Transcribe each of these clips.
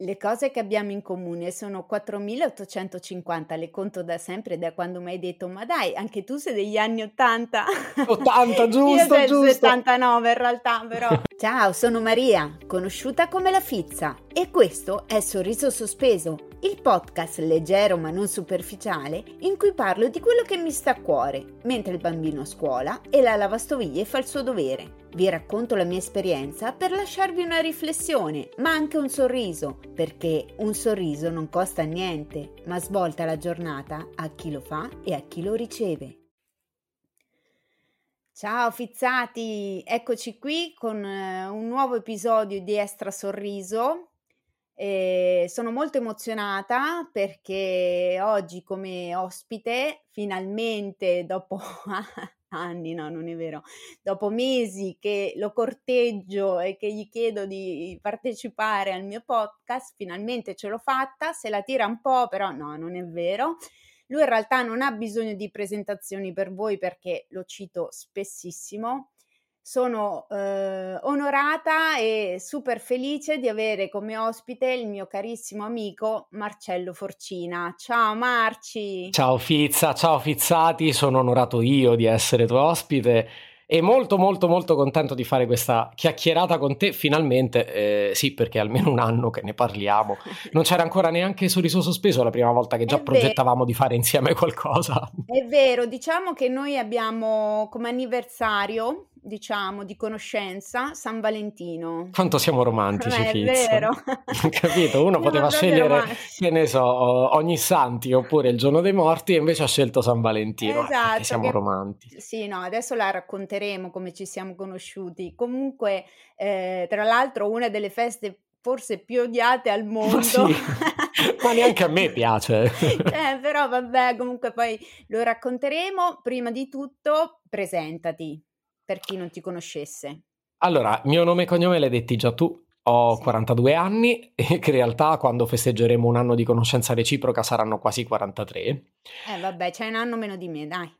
Le cose che abbiamo in comune sono 4850, le conto da sempre, da quando mi hai detto, ma dai, anche tu sei degli anni 80. 80, giusto, Io giusto. 79 in realtà, però. Ciao, sono Maria, conosciuta come la Fizza, e questo è Sorriso Sospeso, il podcast leggero ma non superficiale in cui parlo di quello che mi sta a cuore, mentre il bambino a scuola e la lavastoviglie fa il suo dovere. Vi racconto la mia esperienza per lasciarvi una riflessione, ma anche un sorriso, perché un sorriso non costa niente, ma svolta la giornata a chi lo fa e a chi lo riceve. Ciao fizzati, eccoci qui con eh, un nuovo episodio di Extra Sorriso. E sono molto emozionata perché oggi come ospite, finalmente dopo anni, no, non è vero, dopo mesi che lo corteggio e che gli chiedo di partecipare al mio podcast, finalmente ce l'ho fatta, se la tira un po', però no, non è vero. Lui in realtà non ha bisogno di presentazioni per voi perché lo cito spessissimo. Sono eh, onorata e super felice di avere come ospite il mio carissimo amico Marcello Forcina. Ciao Marci! Ciao Fizza, ciao Fizzati, sono onorato io di essere tuo ospite e molto molto molto contento di fare questa chiacchierata con te finalmente, eh, sì perché almeno un anno che ne parliamo, non c'era ancora neanche sorriso sospeso la prima volta che già È progettavamo vero. di fare insieme qualcosa. È vero, diciamo che noi abbiamo come anniversario, diciamo, di conoscenza San Valentino. Quanto siamo romantici Eh, È vero. capito? Uno poteva scegliere, romantici. che ne so, ogni santi oppure il giorno dei morti e invece ha scelto San Valentino, eh, perché Esatto, siamo che romantici. sì, no, adesso la racconteremo come ci siamo conosciuti. Comunque, eh, tra l'altro, una delle feste forse più odiate al Ma mondo. sì, ma neanche a me piace. Eh, però vabbè, comunque poi lo racconteremo. Prima di tutto, presentati per chi non ti conoscesse. Allora, mio nome e cognome l'hai detti già tu. Ho Sì. 42 anni e che in realtà quando festeggeremo un anno di conoscenza reciproca saranno quasi 43. Eh, vabbè, c'hai un anno meno di me, dai.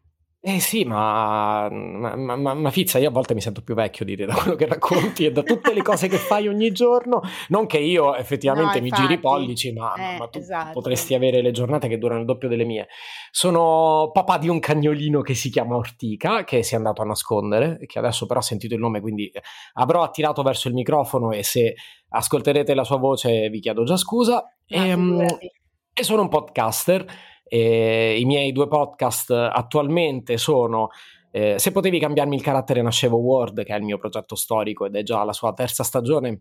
Eh sì, ma, ma, ma- ma- Fizza, io a volte mi sento più vecchio di te da quello che racconti e da tutte le cose che fai ogni giorno. Non che io effettivamente No, mi giri i pollici, ma, Eh, tu esatto. potresti avere le giornate che durano il doppio delle mie. Sono papà di un cagnolino che si chiama Ortica, che si è andato a nascondere, che adesso però ha sentito il nome, quindi eh, avrò attirato verso il microfono e se ascolterete la sua voce vi chiedo già scusa. Ma Ehm, figurati. e sono un podcaster. E I miei due podcast attualmente sono eh, Se potevi cambiarmi il carattere nascevo Word, che è il mio progetto storico ed è già la sua terza stagione.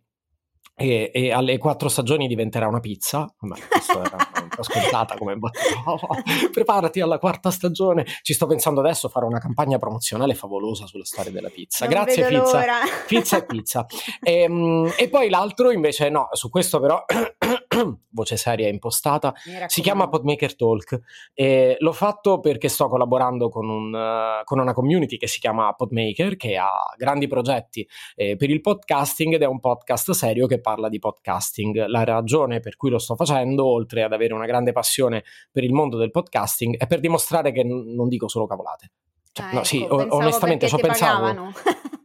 E, e alle quattro stagioni diventerà una pizza. Vabbè, questo era un po' scontata come battuta. Preparati alla quarta stagione. Ci sto pensando adesso a fare una campagna promozionale favolosa sulla storia della pizza. Non Grazie, pizza. l'ora. Pizza e pizza. Ehm, E, poi l'altro invece, no, su questo però, voce seria impostata, si chiama. Podmaker Talk. E l'ho fatto perché sto collaborando con, un, eh, con una community che si chiama Podmaker, che ha grandi progetti eh, per il podcasting ed è un podcast serio che parla di podcasting. La ragione per cui lo sto facendo, oltre ad avere una grande passione per il mondo del podcasting, è per dimostrare che n- non dico solo cavolate. Cioè, Ah, no, sì, ecco, o- onestamente ci ho pensato.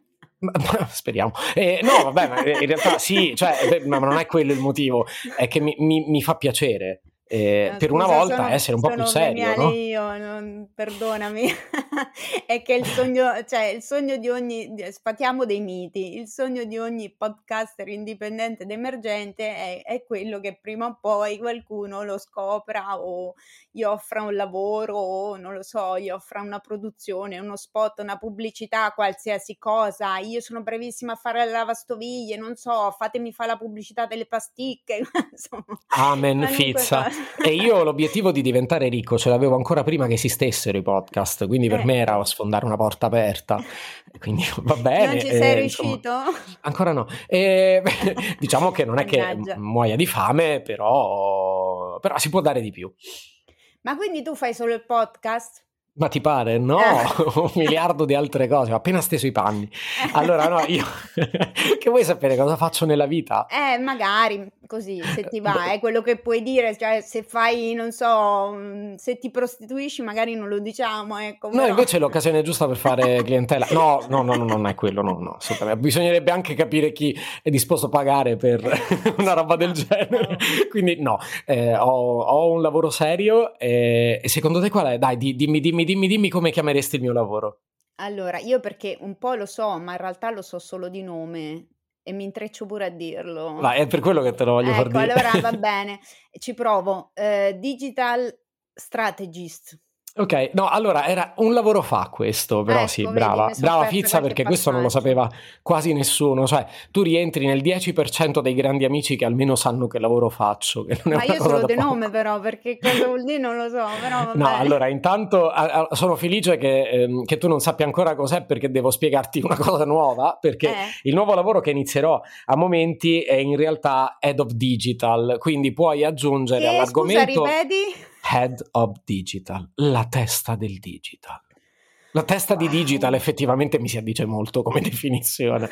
Speriamo. Eh, no, vabbè, ma in realtà sì, cioè, beh, ma non è quello il motivo, è che mi, mi- mi fa piacere. eh, No, per una volta sono, essere un po' più serio, no? io, non- perdonami. È che il sogno, cioè il sogno di ogni, sfatiamo dei miti, il sogno di ogni podcaster indipendente ed emergente è, è quello che prima o poi qualcuno lo scopra o gli offra un lavoro o non lo so, gli offra una produzione, uno spot, una pubblicità, qualsiasi cosa. Io sono bravissima a fare le lavastoviglie, non so, fatemi fare la pubblicità delle pasticche, insomma, Amen, Fizza. cosa. E io l'obiettivo di diventare ricco ce l'avevo ancora prima che esistessero i podcast, quindi per me era sfondare una porta aperta. Quindi va Non bene. ci sei eh, insomma, riuscito? ancora no. E, diciamo che non è che muoia di fame, però, però si può dare di più. Ma quindi tu fai solo il podcast? Ma ti pare? No, eh. un miliardo di altre cose, ho appena steso i panni. Allora, no, io che vuoi sapere cosa faccio nella vita? Eh, magari così, se ti va, è quello che puoi dire, cioè se fai, non so, mm, se ti prostituisci magari non lo diciamo, ecco. No, invece è l'occasione giusta per fare clientela. No, no, no, no, non è quello, no, no, assolutamente. Bisognerebbe anche capire chi è disposto a pagare per una roba del genere. Quindi no, eh, ho, ho, un lavoro serio e, e secondo te qual è? Dai, dimmi, dimmi dimmi, dimmi, dimmi come chiameresti il mio lavoro. Allora, io perché un po' lo so, ma in realtà lo so solo di nome e mi intreccio pure a dirlo. Ma è per quello che te lo voglio ecco, far dire. allora va bene, ci provo. Uh, digital Strategist. Ok, no, allora era un lavoro fa questo, però ecco, sì, brava, brava Fizza perché questo non lo sapeva quasi nessuno, cioè tu rientri nel 10% dei grandi amici che almeno sanno che lavoro faccio. Che Ma io solo di nome però, perché cosa vuol dire non lo so, però. No, allora intanto a, a, sono felice che, ehm, che, tu non sappia ancora cos'è perché devo spiegarti una cosa nuova, perché eh. il nuovo lavoro che inizierò a momenti è in realtà Head of Digital, quindi puoi aggiungere che, all'argomento... Scusa, ripeti? Head of Digital, la testa del digital. La testa di digital effettivamente mi si addice molto come definizione.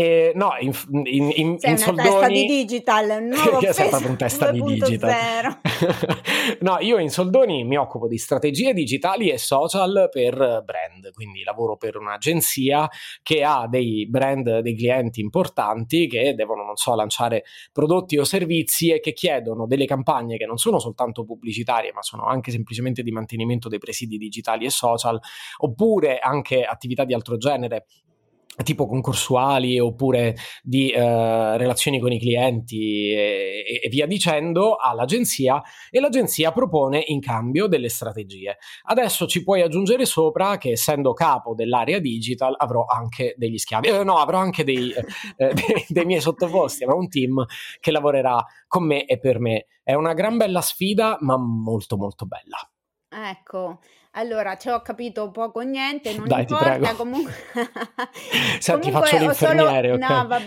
E, no, in, in, in, Sei in soldoni... testa di digital, un nuovo Sei proprio un testa 2. di digital. no, io in soldoni mi occupo di strategie digitali e social per brand, quindi lavoro per un'agenzia che ha dei brand, dei clienti importanti che devono, non so, lanciare prodotti o servizi e che chiedono delle campagne che non sono soltanto pubblicitarie, ma sono anche semplicemente di mantenimento dei presidi digitali e social oppure anche attività di altro genere tipo concorsuali oppure di eh, relazioni con i clienti e, e, via dicendo all'agenzia e l'agenzia propone in cambio delle strategie. Adesso ci puoi aggiungere sopra che essendo capo dell'area digital avrò anche degli schiavi, eh, no, avrò anche dei, eh, dei, dei miei sottoposti, avrò un team che lavorerà con me e per me. È una gran bella sfida, ma molto molto bella. Ecco, allora, ci ho capito poco o niente, non Dai, importa, comunque... Senti, faccio l'infermiere, solo... ok? No, vabbè.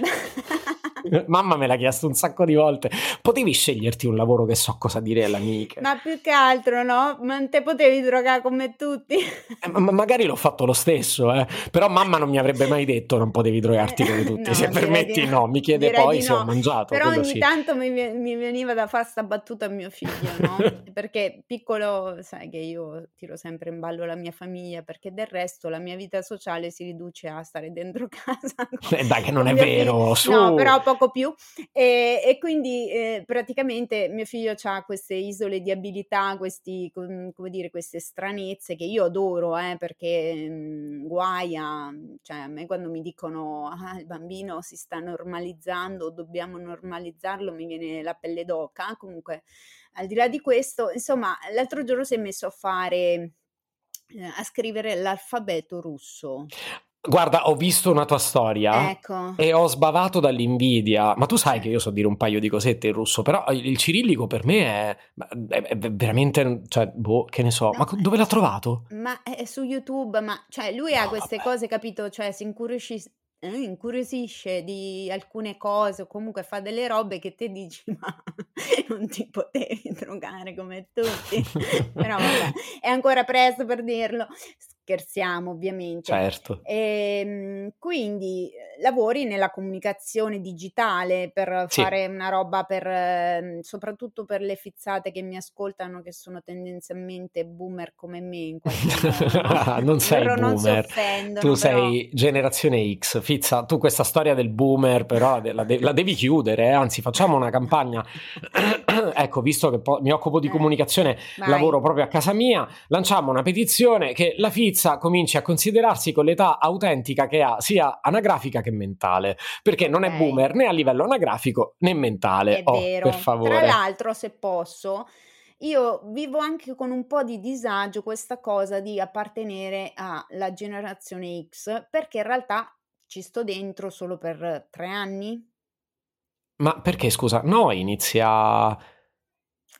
Mamma me l'ha chiesto un sacco di volte. Potevi sceglierti un lavoro che so cosa dire alle amiche. Ma più che altro, no? Non te potevi drogare come tutti. Eh, ma magari l'ho fatto lo stesso, eh. Però mamma non mi avrebbe mai detto non potevi drogarti come tutti. no, se permetti, di... no. Mi chiede poi se no. ho mangiato. Però ogni sì. tanto mi, mi, veniva da fare sta battuta a mio figlio, no? perché piccolo, sai che io tiro sempre in ballo la mia famiglia, perché del resto la mia vita sociale si riduce a stare dentro casa. Eh, dai, che non è vero. Su. No, però poco più e, e quindi eh, praticamente mio figlio ha queste isole di abilità, questi, come dire, queste stranezze che io adoro eh, perché mh, mhmm, guaia, cioè a me quando mi dicono ah, il bambino si sta normalizzando, dobbiamo normalizzarlo, mi viene la pelle d'oca, comunque al di là di questo, insomma l'altro giorno si è messo a fare a scrivere l'alfabeto russo. Guarda, ho visto una tua storia ecco. e ho sbavato dall'invidia. Ma tu sai che io so dire un paio di cosette in russo, però il cirillico per me è, è, è veramente, cioè, boh, che ne so. No, ma dove l'ha trovato? Ma è su YouTube, ma cioè lui ha queste vabbè. cose, capito? Cioè, si incuriosisce, eh, incuriosisce di alcune cose o comunque fa delle robe che te dici ma non ti potevi drogare come tutti. però vabbè, è ancora presto per dirlo scherziamo ovviamente. Certo. E, ehm, quindi eh, lavori nella comunicazione digitale per sì. fare una roba per ehm, soprattutto per le fizzate che mi ascoltano che sono tendenzialmente boomer come me in qualche modo. non sei boomer. Non tu però... sei generazione X. Fizza, tu questa storia del boomer però la, de- la devi chiudere, eh? anzi facciamo una campagna. Ecco, visto che po- mi occupo di eh, comunicazione, vai. lavoro proprio a casa mia, lanciamo una petizione che la Fizza cominci a considerarsi con l'età autentica che ha sia anagrafica che mentale, perché non è boomer né a livello anagrafico né mentale. È oh, vero. Per favore. Tra l'altro, se posso, io vivo anche con un po' di disagio questa cosa di appartenere alla generazione X, perché in realtà ci sto dentro solo per tre anni. Ma perché, scusa, no, inizia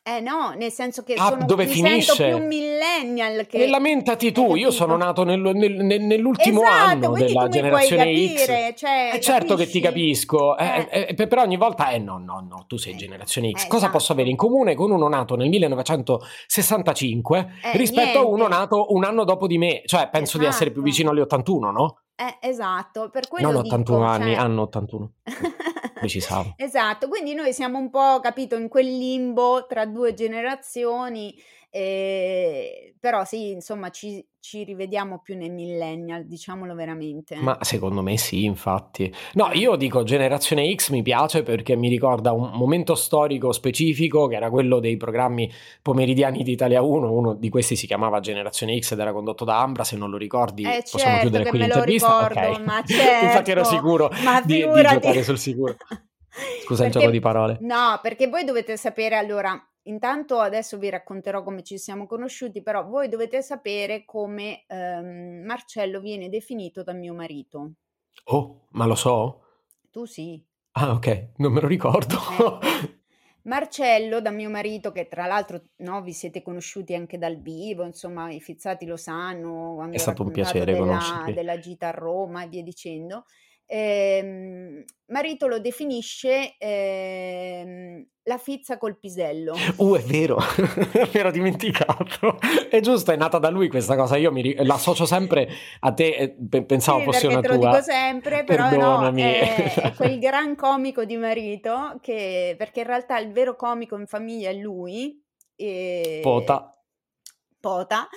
Eh no, nel senso che Ah, sono dove mi sento più finisce? millennial E che lamentati hai tu, io sono nato nel- nel- nel- nell'ultimo Esatto, anno della generazione X. capire, cioè, E certo che ti capisco, eh, Eh, eh, eh, però ogni volta, eh no, no, no, tu sei eh, generazione X. eh, Cosa posso avere in esatto. comune con uno nato nel 1965 Eh, rispetto a uno niente. nato un anno dopo di me? Cioè, penso di essere più Esatto. vicino agli 81, no? Eh, esatto, per Non quello 81 dico, anni, cioè anno 81. Precisavo. Esatto, quindi noi siamo un po', capito, in quel limbo tra due generazioni, eh, però sì, insomma, ci, ci rivediamo più nei millennial, diciamolo veramente. Ma secondo me sì, infatti. No, Eh. io dico generazione X mi piace perché mi ricorda un momento storico specifico che era quello dei programmi pomeridiani di Italia 1. Uno di questi si chiamava Generazione X ed era condotto da Ambra. Se non lo ricordi, Eh possiamo certo chiudere qui l'intervista. ricordo, Ok. ma Infatti ero certo, sicuro di, di giocare sul sicuro. Scusa il Perché, gioco di parole. no, perché voi dovete sapere, allora, intanto adesso vi racconterò come ci siamo conosciuti, però voi dovete sapere come ehm, Marcello viene definito da mio marito. Oh, ma lo so? Tu sì. Ah, ok, non me lo ricordo. Eh. Marcello, da mio marito, che tra l'altro no, vi siete conosciuti anche dal vivo, insomma, i fizzati lo sanno, È stato un piacere della, conoscervi. della gita a Roma e via dicendo. Ehm, marito lo definisce ehm, la fizza col pisello. Uh, è vero, mi ero dimenticato. È giusto, è nata da lui questa cosa. Io mi l'associo sempre a te, e pe- pensavo Sì, fosse una te lo tua. dico sempre, però no, Perdonami. è, è quel gran comico di marito che, perché in realtà il vero comico in famiglia è lui, e- Pota. Pota,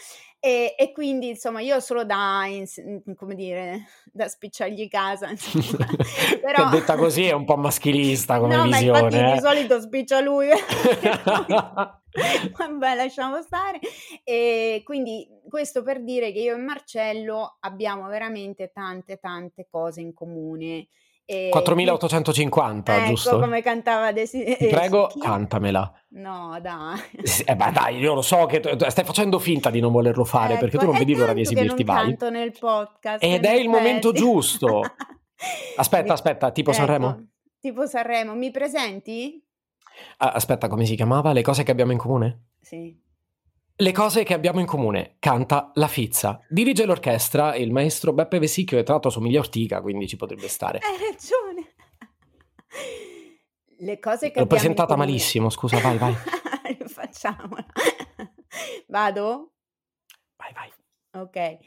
e, e quindi insomma io solo da, ins- come dire, da spicciargli casa, però... Detta così è un po' maschilista come No, ma infatti visione. di eh. solito spiccia lui. Vabbè, lasciamo stare. E quindi questo per dire che io e Marcello abbiamo veramente tante tante cose in comune. E 4850, ecco giusto? come cantava Desi- Ti eh, prego, chi? cantamela. No, dai. Eh, beh, dai, io lo so che tu- stai facendo finta di non volerlo fare perché tu Ecco, non vedi l'ora di esibirti, non vai. canto nel podcast, Ed è il momento effetti. giusto. Aspetta, aspetta, tipo ecco, Sanremo? tipo Sanremo, mi presenti? Ah, aspetta, come si chiamava? Le cose che abbiamo in comune? Sì. Le cose che abbiamo in comune. Canta La Fizza. Dirige l'orchestra il maestro Beppe Vesicchio e tra l'altro somiglia a Ortica, quindi ci potrebbe stare. Hai ragione. Le cose che L'ho presentata malissimo, scusa, vai, vai. Facciamola. Vado? Vai, vai. Ok.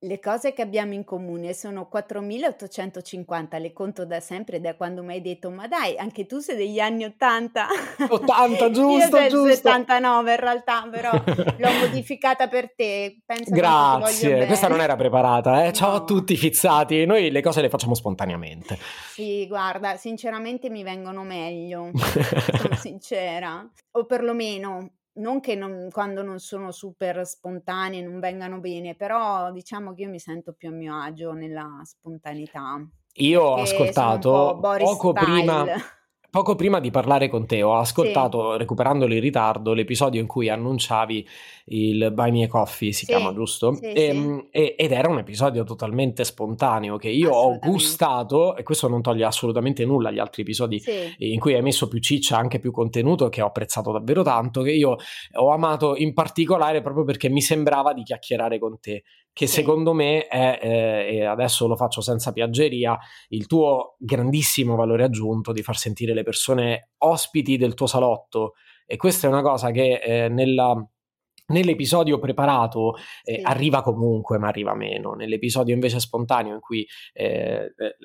Le cose che abbiamo in comune sono 4850, le conto da sempre, da quando mi hai detto, ma dai, anche tu sei degli anni 80. 80, Io giusto, del giusto. 79 in realtà, però l'ho modificata per te. Voglio Grazie, questa non era preparata, eh? Ciao a No. tutti fizzati, noi le cose le facciamo spontaneamente. Sì, guarda, sinceramente mi vengono meglio, sono sincera. O perlomeno, non che non- quando non sono super spontanee non vengano bene, però diciamo che io mi sento più a mio agio nella spontaneità. Io ho ascoltato poco prima. Poco prima di parlare con te, ho Sì, ascoltato, recuperandolo in ritardo, l'episodio in cui annunciavi il Buy Me Coffee, si chiama, sì, giusto? sì, sì, Ehm, e- ed era un episodio totalmente spontaneo che io ho gustato, e questo non toglie assolutamente nulla agli altri episodi Sì, in cui hai messo più ciccia, anche più contenuto, che ho apprezzato davvero tanto, che io ho amato in particolare proprio perché mi sembrava di chiacchierare con te, che sì, secondo me è, eh, e adesso lo faccio senza piaggeria, il tuo grandissimo valore aggiunto di far sentire le persone ospiti del tuo salotto. E questa è una cosa che eh, nella- Nell'episodio preparato eh, sì. arriva comunque, ma arriva meno. Nell'episodio invece spontaneo, in cui, eh, eh,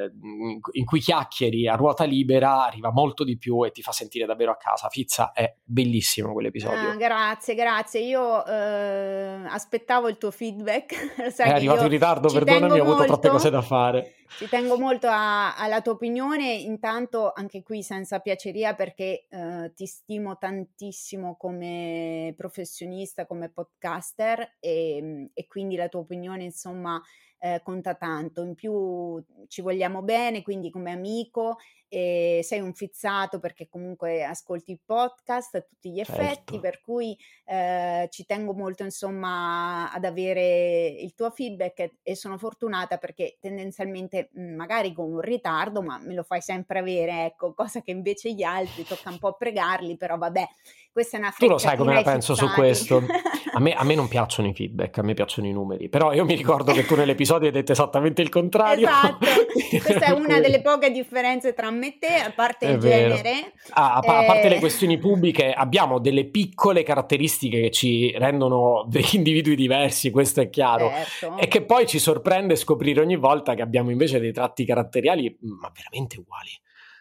in cui chiacchieri a ruota libera, arriva molto di più e ti fa sentire davvero a casa. Fizza è bellissimo Ah, quell'episodio. grazie, grazie. Io eh, aspettavo il tuo feedback. Lo È sai che arrivato in ritardo, perdonami, ho avuto troppe cose da fare. Ci tengo molto a- alla tua opinione, intanto anche qui senza piaceria perché eh, ti stimo tantissimo come professionista, come podcaster e, e quindi la tua opinione insomma eh, conta tanto. In più ci vogliamo bene, quindi come amico e sei un fissato perché comunque ascolti il podcast a tutti gli effetti, certo. per cui eh, ci tengo molto insomma ad avere il tuo feedback e, e sono fortunata perché tendenzialmente mh, magari con un ritardo, ma me lo fai sempre avere, ecco, cosa che invece gli altri tocca un po' pregarli, però vabbè, questa è una Tu lo sai come la penso su questo? A me, a me, non piacciono i feedback, a me piacciono i numeri, però io mi ricordo che tu nell'episodio hai detto esattamente il contrario. Esatto, questa è una delle poche differenze tra me e te, a parte il genere. Ah, a, a, a, parte le eh. questioni pubbliche, abbiamo delle piccole caratteristiche che ci rendono degli individui diversi, questo è chiaro, certo. e che poi ci sorprende scoprire ogni volta che abbiamo invece dei tratti caratteriali, ma veramente uguali.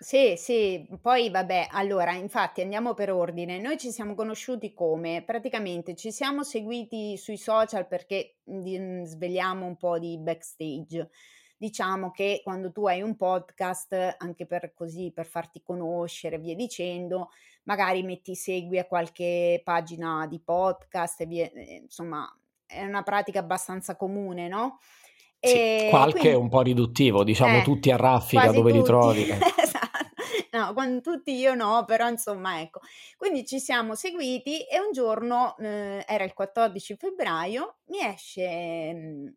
Sì, sì, poi vabbè, allora, infatti andiamo per ordine. Noi ci siamo conosciuti come? Praticamente ci siamo seguiti sui social perché di, mm, svegliamo un po' di backstage. Diciamo che quando tu hai un podcast, anche per così, per farti conoscere, via dicendo, magari metti segui a qualche pagina di podcast e via, eh, insomma, è una pratica abbastanza comune, no? Sì, qualche quindi, un po' riduttivo, diciamo eh, tutti a raffica dove tutti. li trovi. esatto no, con tutti io no, però insomma ecco. Quindi ci siamo seguiti e un giorno, eh, era il 14 febbraio, mi esce mh, mhmm,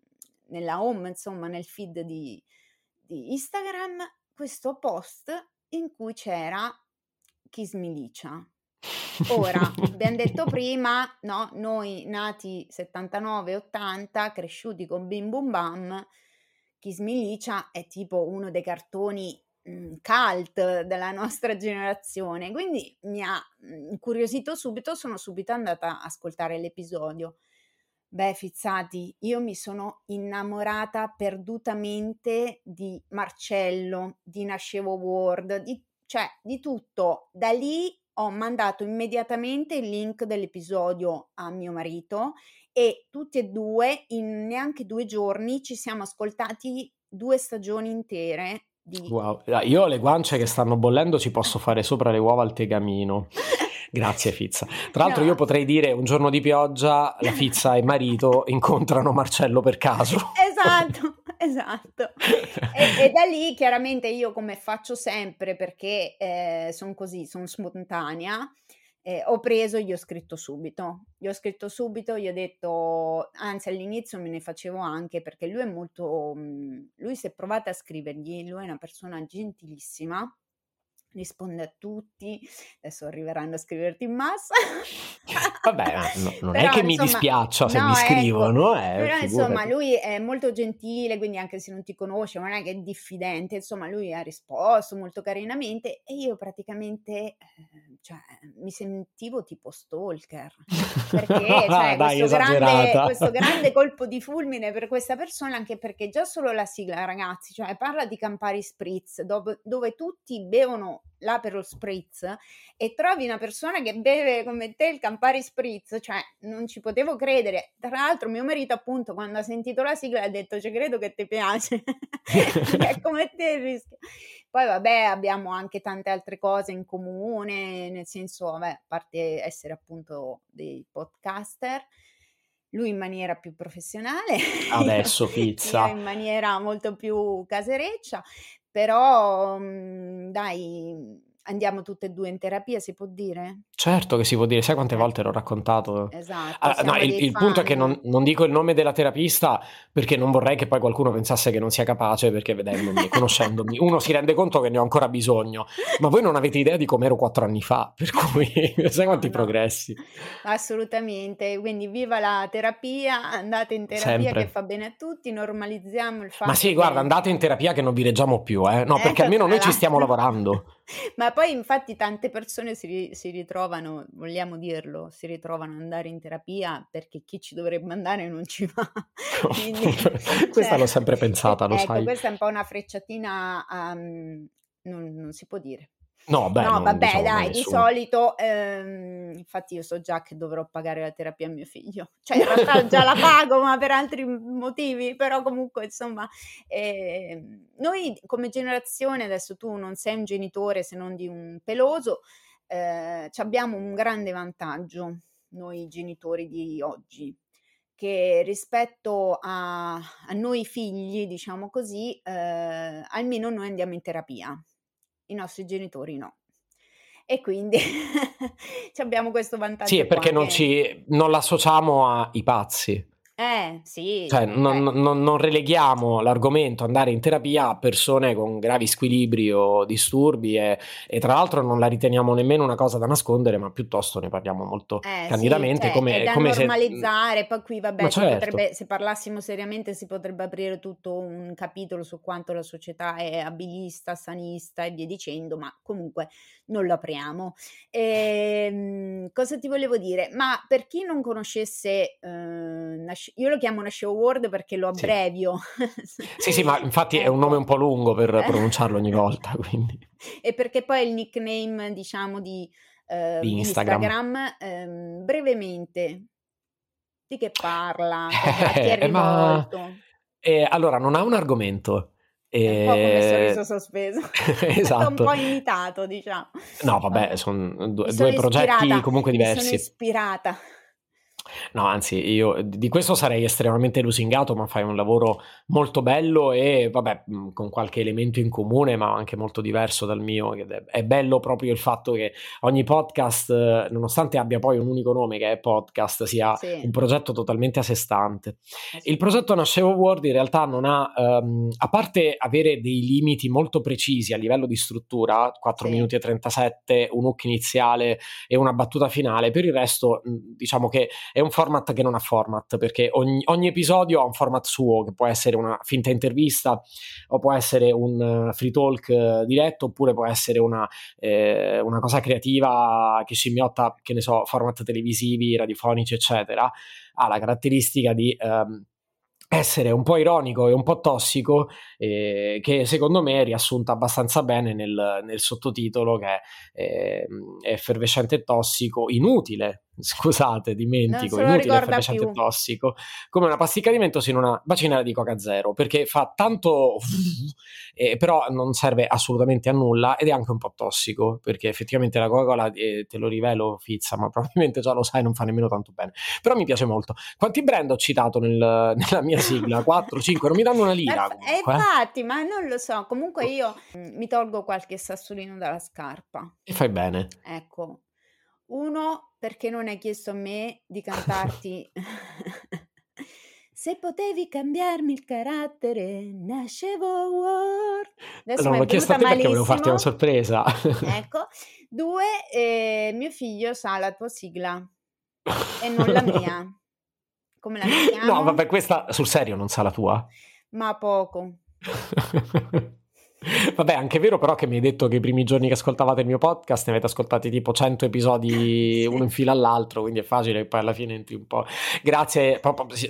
nella home, insomma nel feed di, di Instagram, questo post in cui c'era Kiss Milicia. Ora, abbiamo detto prima, no, noi nati 79-80, cresciuti con Bim Bum Bam, Kiss Milicia è tipo uno dei cartoni cult della nostra generazione, quindi mi ha mhmm, incuriosito subito, sono subito andata a ascoltare l'episodio. Beh, Fizzati, io mi sono innamorata perdutamente di Marcello, di Nascevo World, di, cioè di tutto. Da lì ho mandato immediatamente il link dell'episodio a mio marito e tutti e due in neanche due giorni ci siamo ascoltati due stagioni intere di... Wow. Io ho le guance che stanno bollendo, ci posso fare sopra le uova al tegamino. Grazie Fizza. Tra l'altro no. io potrei dire un giorno di pioggia la Fizza e marito incontrano Marcello per caso. Esatto, esatto. E, e da lì chiaramente io come faccio sempre perché eh, sono così, sono spontanea, eh, ho preso, gli ho scritto subito, gli ho scritto subito, gli ho detto, anzi all'inizio me ne facevo anche perché lui è molto, mhmm, lui si è provato a scrivergli, lui è una persona gentilissima, risponde a tutti, adesso arriveranno a scriverti in massa. Vabbè, no, non però, è che insomma, mi dispiaccia se no, mi ecco, scrivono, eh, però insomma lui è molto gentile, quindi anche se non ti conosce, non è che è diffidente, insomma lui ha risposto molto carinamente e io praticamente eh, cioè, mi sentivo tipo stalker, perché cioè, Dai, questo, grande, questo grande colpo di fulmine per questa persona, anche perché già solo la sigla ragazzi, cioè parla di Campari Spritz, dove, dove tutti bevono l'Aperol Spritz e trovi una persona che beve come te il Campari Spritz, cioè non ci potevo credere. Tra l'altro mio marito appunto quando ha sentito la sigla ha detto ci credo che ti piace, è come te il rischio. Poi vabbè abbiamo anche tante altre cose in comune, nel senso vabbè, a parte essere appunto dei podcaster, lui in maniera più professionale, adesso pizza, in maniera molto più casereccia, però mhmm, dai, andiamo tutte e due in terapia, si può dire? Certo che si può dire, sai quante eh. volte l'ho raccontato? Esatto. Ah, no, il, il punto è che non, non, dico il nome della terapista perché non vorrei che poi qualcuno pensasse che non sia capace perché vedendomi e conoscendomi uno si rende conto che ne ho ancora bisogno, ma voi non avete idea di come ero quattro anni fa, per cui sai quanti no, progressi. Assolutamente, quindi viva la terapia, andate in terapia Sempre. che fa bene a tutti, normalizziamo il fatto Ma sì, che... guarda, andate in terapia che non vi reggiamo più, eh? No, eh, perché almeno noi ci stiamo lavorando. Ma poi infatti tante persone si, si, ritrovano, vogliamo dirlo, si ritrovano ad andare in terapia perché chi ci dovrebbe andare non ci va. Quindi, questa cioè, l'ho sempre pensata, lo ecco, sai. Questa è un po' una frecciatina, um, non, non si può dire. No, beh, no, vabbè, diciamo dai, di solito, ehm, infatti io so già che dovrò pagare la terapia a mio figlio, cioè in realtà già la pago, ma per altri motivi, però comunque insomma, eh, noi come generazione, adesso tu non sei un genitore se non di un peloso, eh, abbiamo un grande vantaggio, noi genitori di oggi, che rispetto a, a noi figli, diciamo così, eh, almeno noi andiamo in terapia, i nostri genitori no. E quindi abbiamo questo vantaggio. Sì, perché non, che... ci, non l'associamo ai pazzi. Eh, sì. Cioè, non, non, non, releghiamo l'argomento andare in terapia a persone con gravi squilibri o disturbi e, e, tra l'altro non la riteniamo nemmeno una cosa da nascondere, ma piuttosto ne parliamo molto eh, candidamente. Sì, cioè, come, è da come normalizzare, se... poi qui vabbè, certo. potrebbe, se parlassimo seriamente si potrebbe aprire tutto un capitolo su quanto la società è abilista, sanista e via dicendo, ma comunque non lo apriamo. E, ehm, cosa ti volevo dire? Ma per chi non conoscesse... Eh, io lo chiamo Nasceo Word perché lo abbrevio. Sì, sì, sì ma infatti è un nome un po' lungo per eh. pronunciarlo ogni volta. Quindi. E perché poi è il nickname, diciamo, di, eh, di Instagram. Instagram ehm, brevemente, di che parla? Ti è rivolto? Ma... Eh, allora, non ha un argomento. E... Un po' come sorriso sospeso. esatto. un po' imitato, diciamo. No, vabbè, sono due, due progetti comunque diversi. Mi sono ispirata. No, anzi, io di questo sarei estremamente lusingato, ma fai un lavoro molto bello e, vabbè, con qualche elemento in comune, ma anche molto diverso dal mio. È bello proprio il fatto che ogni podcast, nonostante abbia poi un unico nome che è podcast, sia sì. un progetto totalmente a sé stante. Eh sì. Il progetto Nascevo World in realtà non ha, um, a parte avere dei limiti molto precisi a livello di struttura, 4 sì. minuti e 37, un hook iniziale e una battuta finale, per il resto diciamo che è un format che non ha format, perché ogni, ogni, episodio ha un format suo, che può essere una finta intervista, o può essere un free talk uh, diretto, oppure può essere una, eh, una, cosa creativa che scimmiotta, che ne so, format televisivi, radiofonici, eccetera. Ha la caratteristica di... Um, essere un po' ironico e un po' tossico, eh, che secondo me è riassunta abbastanza bene nel, nel sottotitolo che è, eh, effervescente e tossico, inutile, scusate, dimentico, inutile, effervescente e tossico, come una pasticca di mentos in una bacinella di Coca Zero, perché fa tanto, eh, però non serve assolutamente a nulla ed è anche un po' tossico, perché effettivamente la Coca-Cola, eh, te lo rivelo, Fizza, ma probabilmente già lo sai, non fa nemmeno tanto bene, però mi piace molto. Quanti brand ho citato nel, nella mia sigla? 4, 5, non mi danno una lira. Ma, eh, infatti, ma non lo so, comunque io mm, mi tolgo qualche sassolino dalla scarpa. E fai bene. Ecco, uno, perché non hai chiesto a me di cantarti Se potevi cambiarmi il carattere, nascevo Word. Adesso non l'ho chiesto a te perché volevo farti una sorpresa. ecco. Due, eh, mio figlio sa la tua sigla e non la mia. Come la chiamiamo? No, vabbè, questa sul serio non sa la tua? Ma poco. Vabbè, anche vero però che mi hai detto che i primi giorni che ascoltavate il mio podcast ne avete ascoltati tipo 100 episodi sì. uno in fila all'altro, quindi è facile che poi alla fine entri un po'. Grazie,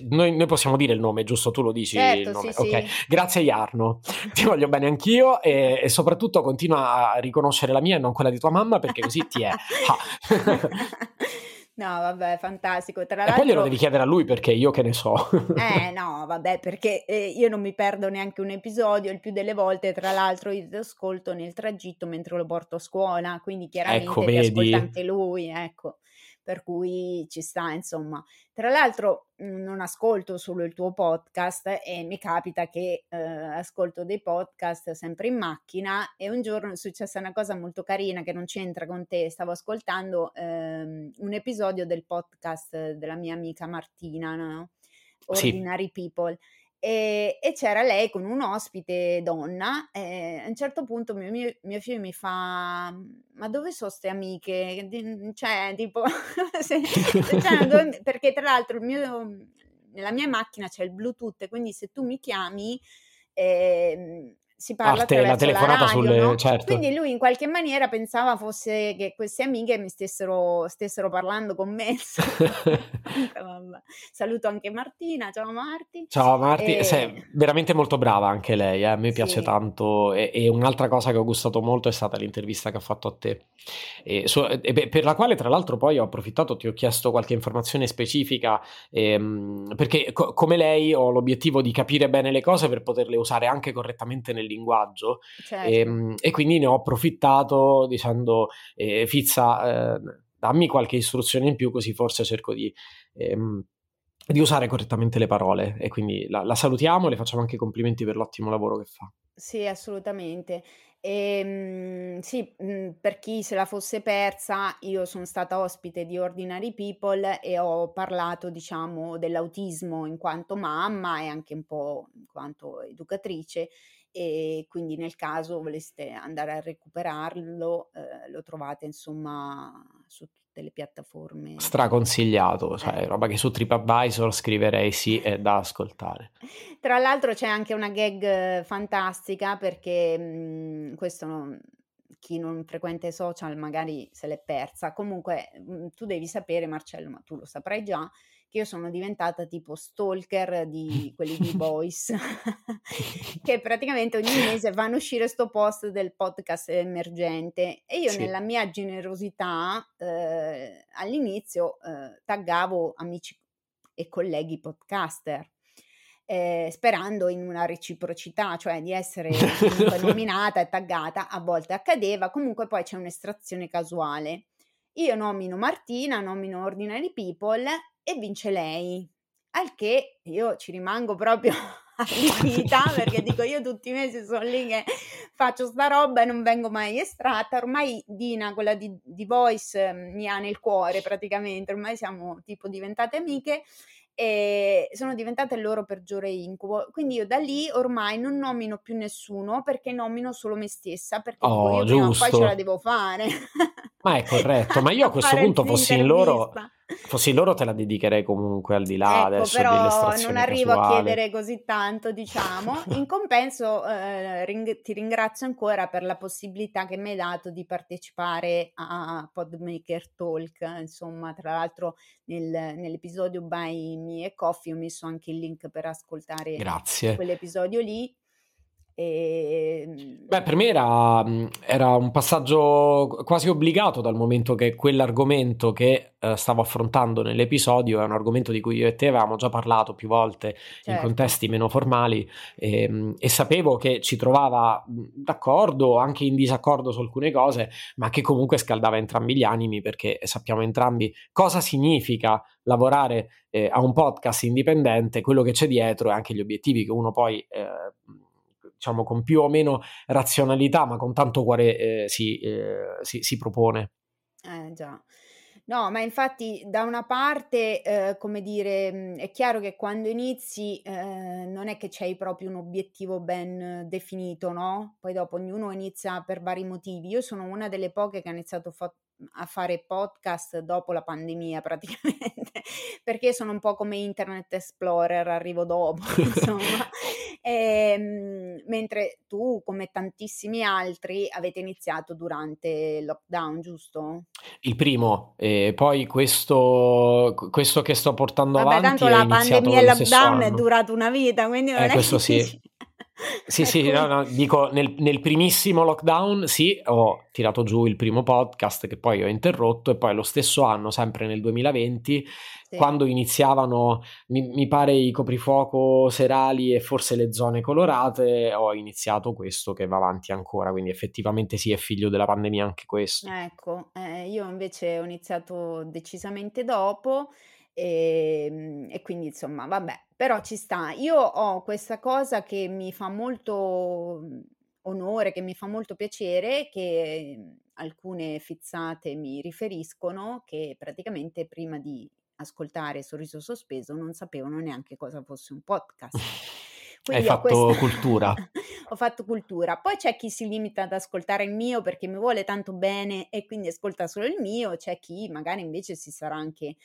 noi, noi possiamo dire il nome, giusto? Tu lo dici certo. Sì, ok, sì. grazie Jarno, ti voglio bene anch'io e, e, soprattutto continua a riconoscere la mia e non quella di tua mamma perché così ti è. No, vabbè, fantastico. Tra e poi glielo devi chiedere a lui perché io che ne so. eh, no, vabbè, perché eh, io non mi perdo neanche un episodio, il più delle volte, tra l'altro, io ti ascolto nel tragitto mentre lo porto a scuola, quindi chiaramente ecco, ti ascolta anche lui, ecco per cui ci sta, insomma. Tra l'altro mhmm, non ascolto solo il tuo podcast e mi capita che eh, ascolto dei podcast sempre in macchina e un giorno è successa una cosa molto carina che non c'entra con te, stavo ascoltando ehm, un episodio del podcast della mia amica Martina, no? Ordinary sì. People e, e, c'era lei con un ospite donna e a un certo punto mio, mio, mio figlio mi fa ma dove sono queste amiche? Cioè tipo se, cioè, dove, perché tra l'altro mio, nella mia macchina c'è il bluetooth quindi se tu mi chiami eh, si parla Parte la telefonata la radio, sulle, no? certo. Quindi lui in qualche maniera pensava fosse che queste amiche mi stessero, stessero parlando con me. Saluto anche Martina, ciao Marti. Ciao Marti, e... sei veramente molto brava anche lei, eh? a me piace sì. tanto e, e, un'altra cosa che ho gustato molto è stata l'intervista che ha fatto a te, so, e, per la quale tra l'altro poi ho approfittato, ti ho chiesto qualche informazione specifica ehm, perché co- come lei ho l'obiettivo di capire bene le cose per poterle usare anche correttamente nel linguaggio certo. e, ehm, e, quindi ne ho approfittato dicendo eh, Fizza eh, dammi qualche istruzione in più così forse cerco di... Ehm, di usare correttamente le parole e quindi la, la salutiamo e le facciamo anche complimenti per l'ottimo lavoro che fa. Sì, assolutamente. Ehm, sì, mhmm, per chi se la fosse persa, io sono stata ospite di Ordinary People e ho parlato, diciamo, dell'autismo in quanto mamma e anche un po' in quanto educatrice e quindi nel caso voleste andare a recuperarlo, eh, lo trovate insomma su tutte le piattaforme. Straconsigliato, cioè eh. roba che su TripAdvisor scriverei sì è da ascoltare. Tra l'altro c'è anche una gag fantastica perché mh, mhmm, questo non, chi non frequenta i social magari se l'è persa. Comunque mh, mhmm, tu devi sapere Marcello, ma tu lo saprai già, che io sono diventata tipo stalker di quelli di Boys, che praticamente ogni mese vanno a uscire sto post del podcast emergente e io sì. nella mia generosità eh, all'inizio eh, taggavo amici e colleghi podcaster. Eh, sperando in una reciprocità, cioè di essere nominata e taggata, a volte accadeva, comunque poi c'è un'estrazione casuale. Io nomino Martina, nomino Ordinary People e vince lei. Al che io ci rimango proprio allibita perché dico io tutti i mesi sono lì che faccio sta roba e non vengo mai estratta. Ormai Dina, quella di, di Voice, mi ha nel cuore praticamente, ormai siamo tipo diventate amiche e sono diventata il loro peggiore incubo. Quindi io da lì ormai non nomino più nessuno perché nomino solo me stessa perché oh, io prima o poi ce la devo fare. Ma è corretto, ma io a questo punto fossi in loro Fossi loro te la dedicherei comunque al di là ecco, adesso però non arrivo casuale. a chiedere così tanto, diciamo. In compenso eh, ring- ti ringrazio ancora per la possibilità che mi hai dato di partecipare a Podmaker Talk. Insomma, tra l'altro nel, nell'episodio By Me e Coffee ho messo anche il link per ascoltare Grazie. quell'episodio lì. E... Ehm, Beh, per me era, era, un passaggio quasi obbligato dal momento che quell'argomento che eh, stavo affrontando nell'episodio è un argomento di cui io e te avevamo già parlato più volte certo. in contesti meno formali e, ehm, e, sapevo che ci trovava d'accordo, anche in disaccordo su alcune cose, ma che comunque scaldava entrambi gli animi perché sappiamo entrambi cosa significa lavorare eh, a un podcast indipendente, quello che c'è dietro e anche gli obiettivi che uno poi... Eh, diciamo con più o meno razionalità, ma con tanto cuore eh, si, eh, si, si, propone. Eh già. No, ma infatti da una parte, eh, come dire, mhmm, è chiaro che quando inizi eh, non è che c'hai proprio un obiettivo ben definito, no? Poi dopo ognuno inizia per vari motivi. Io sono una delle poche che ha iniziato fa- a fare podcast dopo la pandemia praticamente, perché sono un po' come Internet Explorer, arrivo dopo, insomma. Ehm, mentre tu, come tantissimi altri, avete iniziato durante il lockdown, giusto? Il primo, e poi questo, questo che sto portando Vabbè, avanti tanto la pandemia e il lockdown è durato una vita, quindi non eh, è questo sì. Sì, sì, no, no, dico nel, nel, primissimo lockdown, sì, ho tirato giù il primo podcast che poi ho interrotto e poi lo stesso anno, sempre nel 2020, sì. quando iniziavano, mi, mi, pare, i coprifuoco serali e forse le zone colorate, ho iniziato questo che va avanti ancora, quindi effettivamente sì, è figlio della pandemia anche questo. Ecco, eh, io invece ho iniziato decisamente dopo. E, ehm, e, quindi insomma, vabbè, però ci sta. Io ho questa cosa che mi fa molto mhmm, onore, che mi fa molto piacere, che mhmm, alcune fizzate mi riferiscono, che praticamente prima di ascoltare Sorriso Sospeso non sapevano neanche cosa fosse un podcast. Quindi Hai fatto questa... cultura. ho fatto cultura. Poi c'è chi si limita ad ascoltare il mio perché mi vuole tanto bene e quindi ascolta solo il mio, c'è chi magari invece si sarà anche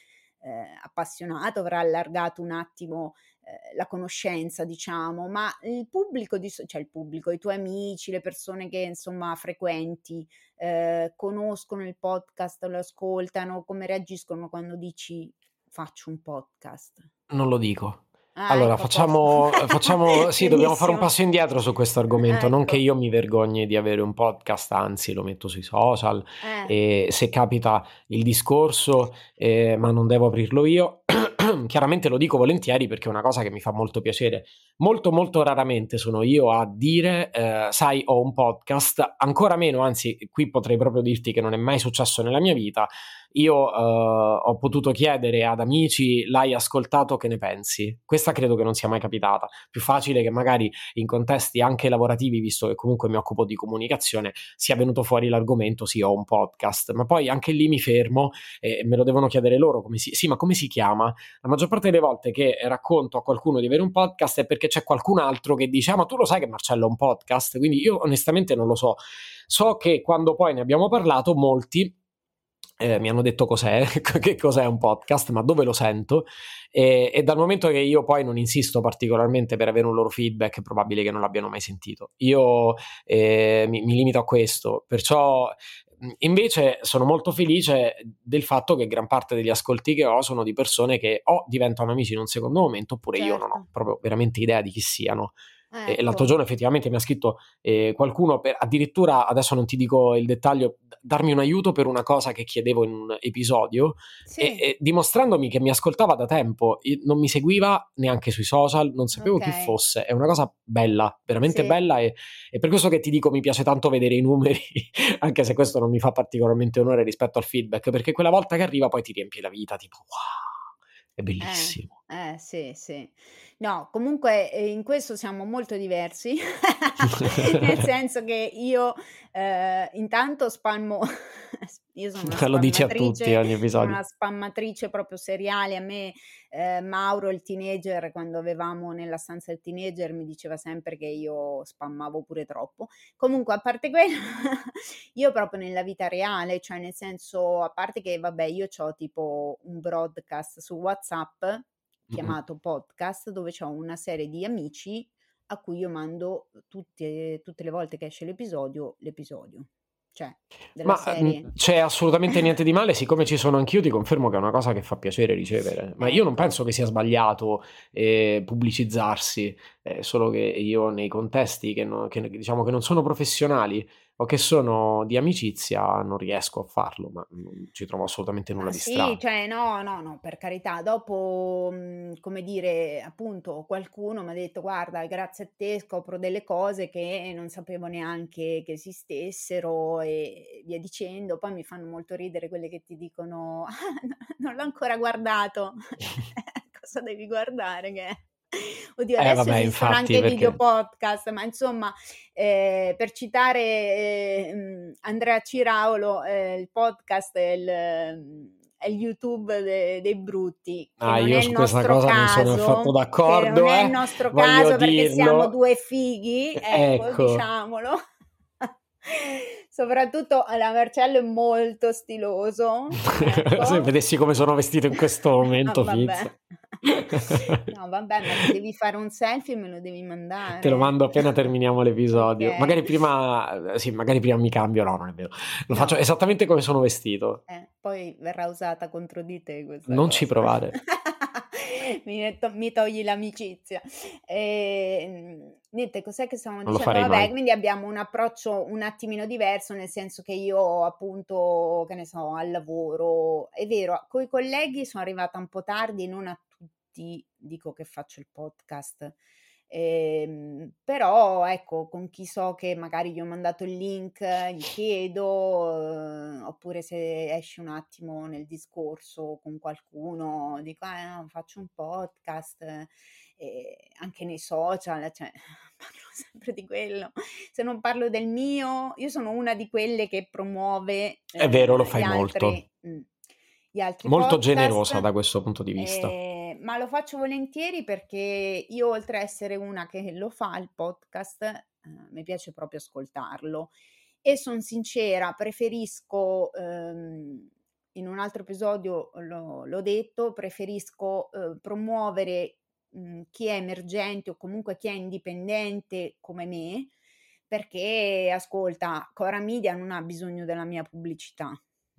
eh, appassionato, avrà allargato un attimo eh, la conoscenza, diciamo, ma il pubblico, di, cioè il pubblico, i tuoi amici, le persone che insomma frequenti, eh, conoscono il podcast, lo ascoltano, come reagiscono quando dici faccio un podcast? Non lo dico. Ah, allora, ecco, facciamo, facciamo sì, dobbiamo fare un passo indietro su questo argomento. Ecco. Non che ecco. io mi vergogni di avere un podcast, anzi, lo metto sui social eh. e se capita il discorso, eh, ma non devo aprirlo io. Chiaramente lo dico volentieri perché è una cosa che mi fa molto piacere. Molto, molto raramente sono io a dire, eh, sai, ho un podcast, ancora meno, anzi, qui potrei proprio dirti che non è mai successo nella mia vita io uh, ho potuto chiedere ad amici l'hai ascoltato che ne pensi? Questa credo che non sia mai capitata. Più facile che magari in contesti anche lavorativi visto che comunque mi occupo di comunicazione sia venuto fuori l'argomento sì ho un podcast. Ma poi anche lì mi fermo e me lo devono chiedere loro come si, sì ma come si chiama? La maggior parte delle volte che racconto a qualcuno di avere un podcast è perché c'è qualcun altro che dice ah ma tu lo sai che Marcello ha un podcast? Quindi io onestamente non lo so. So che quando poi ne abbiamo parlato molti eh, mi hanno detto cos'è, che cos'è un podcast, ma dove lo sento. E, e, dal momento che io poi non insisto particolarmente per avere un loro feedback, è probabile che non l'abbiano mai sentito. Io eh, mi, mi, limito a questo, perciò invece sono molto felice del fatto che gran parte degli ascolti che ho sono di persone che o diventano amici in un secondo momento, oppure certo. io non ho certo. proprio veramente idea di chi siano. Ecco. l'altro giorno effettivamente mi ha scritto eh, qualcuno per addirittura, adesso non ti dico il dettaglio, darmi un aiuto per una cosa che chiedevo in un episodio sì. e, e, dimostrandomi che mi ascoltava da tempo, non mi seguiva neanche sui social, non sapevo okay. chi fosse, è una cosa bella, veramente sì. bella e, e, per questo che ti dico mi piace tanto vedere i numeri, anche se questo non mi fa particolarmente onore rispetto al feedback, perché quella volta che arriva poi ti riempie la vita, tipo wow, è bellissimo. Eh, eh sì, sì. No, comunque eh, in questo siamo molto diversi, nel senso che io eh, intanto spalmo, io sono una Lo dici a tutti ogni episodio. una spammatrice proprio seriale, a me eh, Mauro il teenager, quando avevamo nella stanza il teenager, mi diceva sempre che io spammavo pure troppo. Comunque, a parte quello, io proprio nella vita reale, cioè nel senso, a parte che vabbè, io ho tipo un broadcast su WhatsApp chiamato podcast dove ho una serie di amici a cui io mando tutte, tutte le volte che esce l'episodio, l'episodio. Cioè, Ma serie. c'è assolutamente niente di male, siccome ci sono anch'io, ti confermo che è una cosa che fa piacere ricevere. Ma io non penso che sia sbagliato eh, pubblicizzarsi, eh, solo che io nei contesti che, no, che, diciamo che non sono professionali o che sono di amicizia non riesco a farlo, ma non ci trovo assolutamente nulla ah, di sì, strano. Sì, cioè no, no, no, per carità. Dopo, mhmm, come dire, appunto, qualcuno mi ha detto, guarda, grazie a te scopro delle cose che non sapevo neanche che esistessero e via dicendo. Poi mi fanno molto ridere quelle che ti dicono, ah, non l'ho ancora guardato. Cosa devi guardare che... Oddio, eh, adesso vabbè, infatti, anche perché... video podcast, ma insomma, eh, per citare eh, Andrea Ciraulo, eh, il podcast è il, è il YouTube de, dei brutti. Ah, io su questa cosa caso, non sono affatto d'accordo. Non è il eh, nostro caso perché dirlo. siamo due fighi, ecco, ecco. diciamolo. Soprattutto la Marcello è molto stiloso. Ecco. Se vedessi come sono vestito in questo momento, ah, no, vabbè, ma devi fare un selfie me lo devi mandare. Te lo mando appena terminiamo l'episodio. Okay. Magari prima, sì, magari prima mi cambio, no, non è vero. Lo no. faccio esattamente come sono vestito. Eh, poi verrà usata contro di te questa Non cosa. ci provare. mi, to- mi, togli l'amicizia. E, ehm, niente, cos'è che stiamo dicendo? Vabbè, mai. quindi abbiamo un approccio un attimino diverso, nel senso che io appunto, che ne so, al lavoro, è vero, con i colleghi sono arrivata un po' tardi, non a tutti dico che faccio il podcast. Eh, però ecco, con chi so che magari gli ho mandato il link, gli chiedo, eh, oppure se esce un attimo nel discorso con qualcuno, dico, eh, no, faccio un podcast, eh, anche nei social, cioè parlo sempre di quello. Se non parlo del mio, io sono una di quelle che promuove... È vero, lo fai molto. Altri, mh, gli altri Molto podcast, generosa da questo punto di vista. Eh, ma lo faccio volentieri perché io oltre a essere una che lo fa il podcast, eh, mi piace proprio ascoltarlo e sono sincera, preferisco, ehm, in un altro episodio l'ho, l'ho detto, preferisco eh, promuovere mh, mhmm, chi è emergente o comunque chi è indipendente come me, perché ascolta, Cora Media non ha bisogno della mia pubblicità.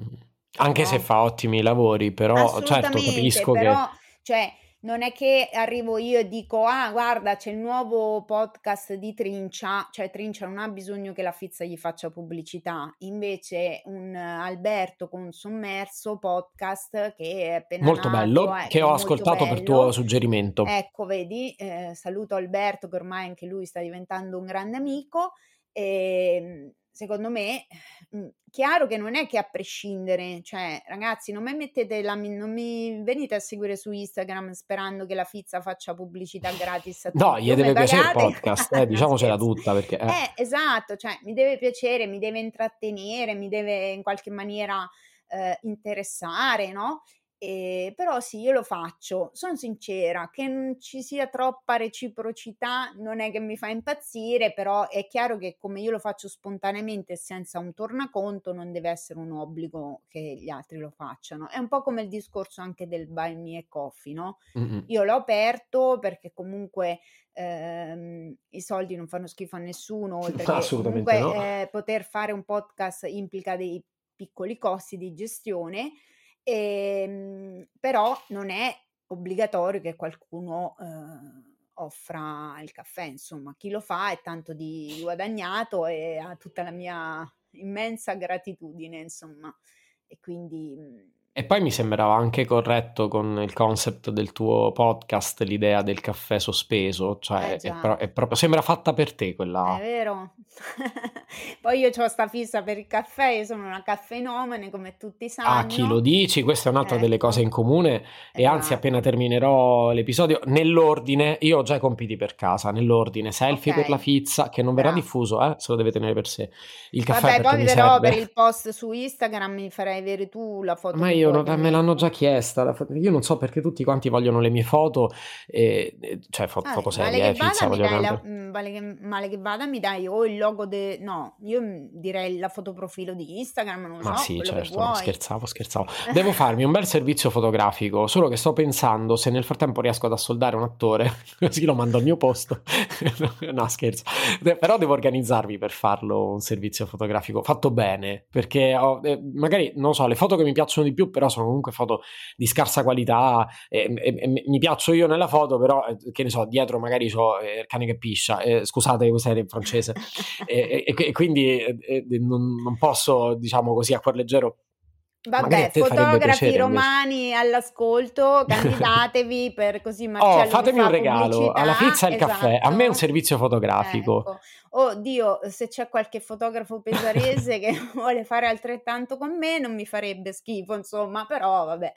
Mm. Anche no? se fa ottimi lavori, però certo capisco però, che... Cioè, non è che arrivo io e dico, ah, guarda, c'è il nuovo podcast di Trincia, cioè Trincia non ha bisogno che la Fizza gli faccia pubblicità, invece un Alberto con Sommerso podcast che è appena Molto nato, bello, eh, che ho ascoltato bello. per tuo suggerimento. Ecco, vedi, eh, saluto Alberto che ormai anche lui sta diventando un grande amico e ehm, secondo me, mhmm, chiaro che non è che a prescindere, cioè ragazzi non mi mettete la non mi venite a seguire su Instagram sperando che la Fizza faccia pubblicità gratis a No, gli deve piacere il podcast, eh, diciamocela tutta perché eh. Eh, esatto, cioè mi deve piacere, mi deve intrattenere, mi deve in qualche maniera, ehm, interessare, no, ehm, però sì, io lo faccio. Son sincera, che non ci sia troppa reciprocità non è che mi fa impazzire, però è chiaro che come io lo faccio spontaneamente e senza un tornaconto, non deve essere un obbligo che gli altri lo facciano. È un po' come il discorso anche del buy me coffee, no, Mh-mh. io l'ho aperto perché comunque, ehm, i soldi non fanno schifo a nessuno, oltre che comunque, no. ehm, poter fare un podcast implica dei piccoli costi di gestione, ehm, però non è obbligatorio che qualcuno, ehm, offra il caffè, insomma. Chi lo fa è tanto di guadagnato e ha tutta la mia immensa gratitudine, insomma. E quindi, mhmm E poi mi sembrava anche corretto con il concept del tuo podcast l'idea del caffè sospeso, Eh cioè è già. pro è proprio sembra fatta per te È quella vero. Poi io c'ho 'sta fissa per il caffè, io sono una caffenomane come tutti A chi lo sanno. dici, questa è un'altra delle cose Ecco. in comune e anzi appena Esatto. terminerò l'episodio nell'ordine io ho già i compiti per casa, nell'ordine: selfie per la Okay. Fizza, che non verrà Bravo. diffuso, eh, se lo deve tenere per sé. Il caffè Vabbè, poi però per serve. il post su Instagram mi farai avere tu la foto Ma che io vuoi no che me l'hanno già chiesta foto io non so perché tutti quanti vogliono le mie foto, e cioè fo foto Vabbè, male serie eh, Fizza voglio la mhmm, vale che male che vada mi dai o il logo de no, io, direi la foto profilo di Instagram, non Ma so, sì, certo, scherzavo, scherzavo. Devo farmi un bel servizio fotografico, solo che sto pensando se nel frattempo riesco ad assoldare un attore, così lo mando al mio posto. No, scherzo. De però devo organizzarmi per farlo un servizio fotografico fatto bene, perché ho ehm, magari, non so, le foto che mi piacciono di più, però sono comunque foto di scarsa qualità, e e mi piaccio io nella foto, però, ehm, che ne so, dietro magari c'ho, ehm, il cane che piscia, ehm, scusate questa era in francese, e quindi, non non posso, diciamo così, a cuor leggero Vabbè, fotografi romani all'ascolto, candidatevi per così Oh, Marcello vi fatemi un fa regalo, alla pubblicità. Fizza il caffè, a me un Esatto. servizio fotografico. Ecco. Oddio, se c'è qualche fotografo pesarese che vuole fare altrettanto con me, non mi farebbe schifo insomma, però vabbè.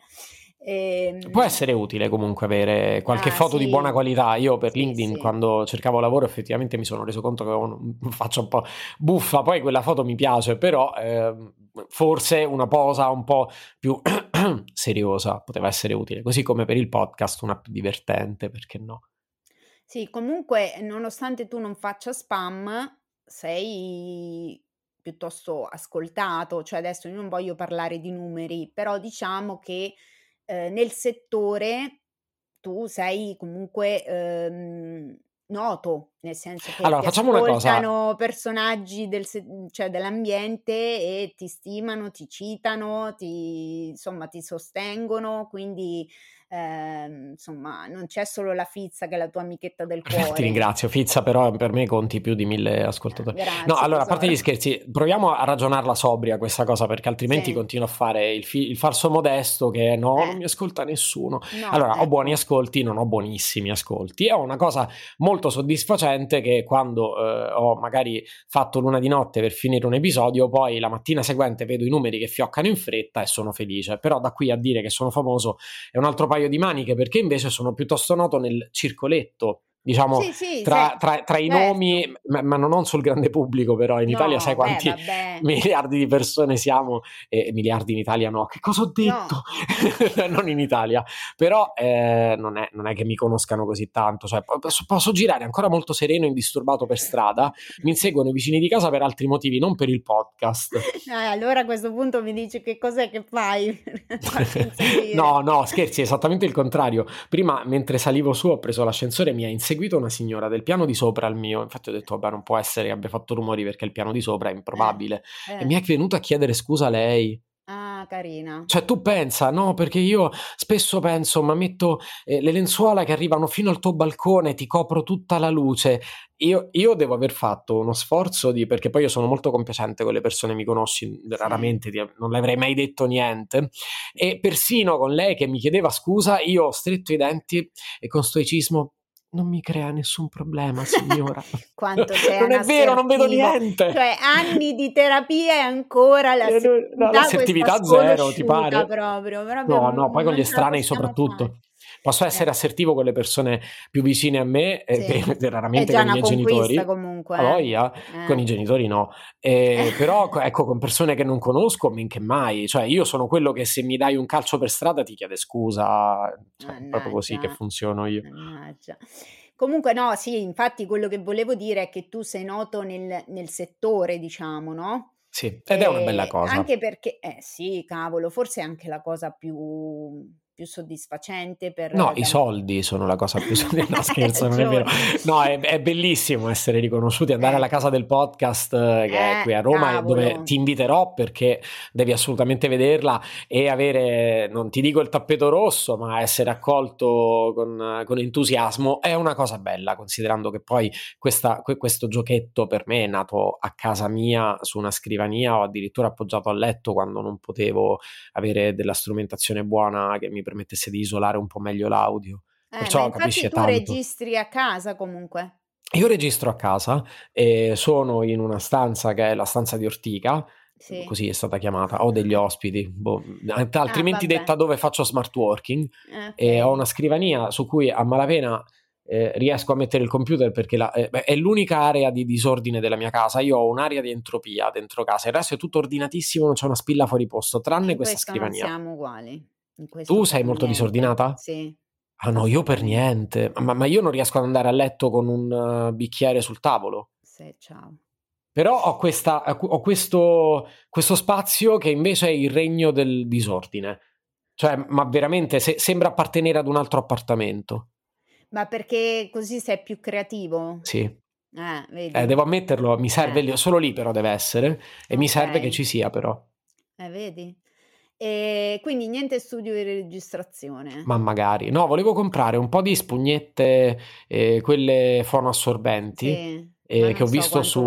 Può Ehm essere utile comunque avere qualche Ah, foto di buona sì. qualità. Io per Sì, LinkedIn sì. quando cercavo lavoro effettivamente mi sono reso conto che un faccia un po' buffa, poi quella foto mi piace, però, ehm, forse una posa un po' più seriosa poteva essere utile, così come per il podcast una più divertente, perché no? Sì, comunque nonostante tu non faccia spam, sei piuttosto ascoltato, cioè adesso io non voglio parlare di numeri, però diciamo che, ehm, nel settore tu sei comunque, ehm, noto, nel senso che Allora facciamo una cosa. personaggi del cioè dell'ambiente e ti stimano, ti citano, ti insomma ti sostengono, quindi, ehm, insomma non c'è solo la Fizza che è la tua amichetta del Ti cuore. ringrazio Fizza, però per me conti più di 1000 ascoltatori. No, Grazie allora a parte gli scherzi, proviamo a ragionarla sobria questa cosa, perché altrimenti Sì. continuo a fare il fi il falso modesto che: "No, non Eh. mi ascolta nessuno". No, Allora, ho buoni ecco. ascolti, non ho buonissimi ascolti e ho una cosa molto soddisfacente che quando, ehm, ho magari fatto l'una di notte per finire un episodio, poi la mattina seguente vedo i numeri che fioccano in fretta e sono felice. Però da qui a dire che sono famoso è un altro paio di maniche, perché invece sono piuttosto noto nel circoletto, diciamo Sì, sì, tra se tra tra i certo. nomi, ma ma non sul grande pubblico però, in Italia sai No, beh, quanti vabbè. miliardi di persone siamo e miliardi in Italia no. Che cosa ho detto? No. Non in Italia. Però, ehm, non è non è che mi conoscano così tanto, cioè po posso posso girare ancora molto sereno e indisturbato per strada, mi inseguono i vicini di casa per altri motivi, non per il podcast. Eh, allora a questo punto mi dici che cos'è che fai. No, no, scherzi, esattamente il contrario. Prima mentre salivo su ho preso l'ascensore e mi ha inseguito una signora del piano di sopra al mio, infatti ho detto: "Vabbè, non può essere che abbia fatto rumori perché il piano di sopra è Eh, improbabile". E eh. mi è venuta a chiedere scusa lei. Ah, carina. Cioè tu pensa, no, perché io spesso penso: "Ma metto, ehm, le lenzuola che arrivano fino al tuo balcone, ti copro tutta la luce". Io io devo aver fatto uno sforzo di perché poi io sono molto compiacente con le persone, mi conosci, Sì. raramente ti non le avrei mai detto niente, e persino con lei che mi chiedeva scusa, io ho stretto i denti e con stoicismo: non mi crea nessun problema, signora. Quanto sei Non è vero, non vedo niente. Cioè, anni di terapia e ancora la no, l'assertività zero, ti pare? Proprio, proprio no, no, poi con gli estranei soprattutto. Fare. Posso essere eh. assertivo con le persone più vicine a me, eh, sì. eh, raramente con i miei genitori. comunque. A voglia, eh. con i genitori no. però ecco, con persone che non conosco, men che mai. Cioè, io sono quello che se mi dai un calcio per strada ti chiede scusa. Cioè, è proprio così che funziono io. Mannaggia. Comunque no, sì, infatti quello che volevo dire è che tu sei noto nel, nel settore, diciamo, no? Sì, ed è una bella cosa. Anche perché, eh sì, cavolo, forse è anche la cosa più più soddisfacente per... No, i soldi sono la cosa più soddisfacente, no scherzo, non è vero. No, è, è, bellissimo essere riconosciuti, andare eh. alla casa del podcast eh, che eh, è qui a Roma, cavolo. dove ti inviterò perché devi assolutamente vederla e avere, non ti dico il tappeto rosso, ma essere accolto con, con entusiasmo è una cosa bella, considerando che poi questa, questo giochetto per me è nato a casa mia su una scrivania o addirittura appoggiato al letto quando non potevo avere della strumentazione buona che mi permettesse di isolare un po' meglio l'audio. Eh, Perciò capisci tu tanto. registri a casa comunque. Io registro a casa e sono in una stanza che è la stanza di Ortica, sì. così è stata chiamata, ho degli ospiti, boh, altrimenti ah, detta dove faccio smart working okay. e ho una scrivania su cui a malapena eh, riesco a mettere il computer perché la, eh, è l'unica area di disordine della mia casa. Io ho un'area di entropia dentro casa, il resto è tutto ordinatissimo, non c'è una spilla fuori posto, tranne In questa scrivania. siamo uguali. Tu sei molto niente. disordinata? Sì. Ah no, io per niente. Ma, ma, io non riesco ad andare a letto con un uh, bicchiere sul tavolo. Sì, ciao. Però ho, questa, ho questo, questo, spazio che invece è il regno del disordine. Cioè, ma veramente se, sembra appartenere ad un altro appartamento. Ma perché così sei più creativo? Sì. Eh, eh, devo ammetterlo, mi serve, eh. solo lì però deve essere, e okay. mi serve che ci sia però. Eh, vedi? E quindi niente studio di registrazione. Ma magari. No, volevo comprare un po' di spugnette, eh, quelle fonoassorbenti, sì, eh, che ho so visto su...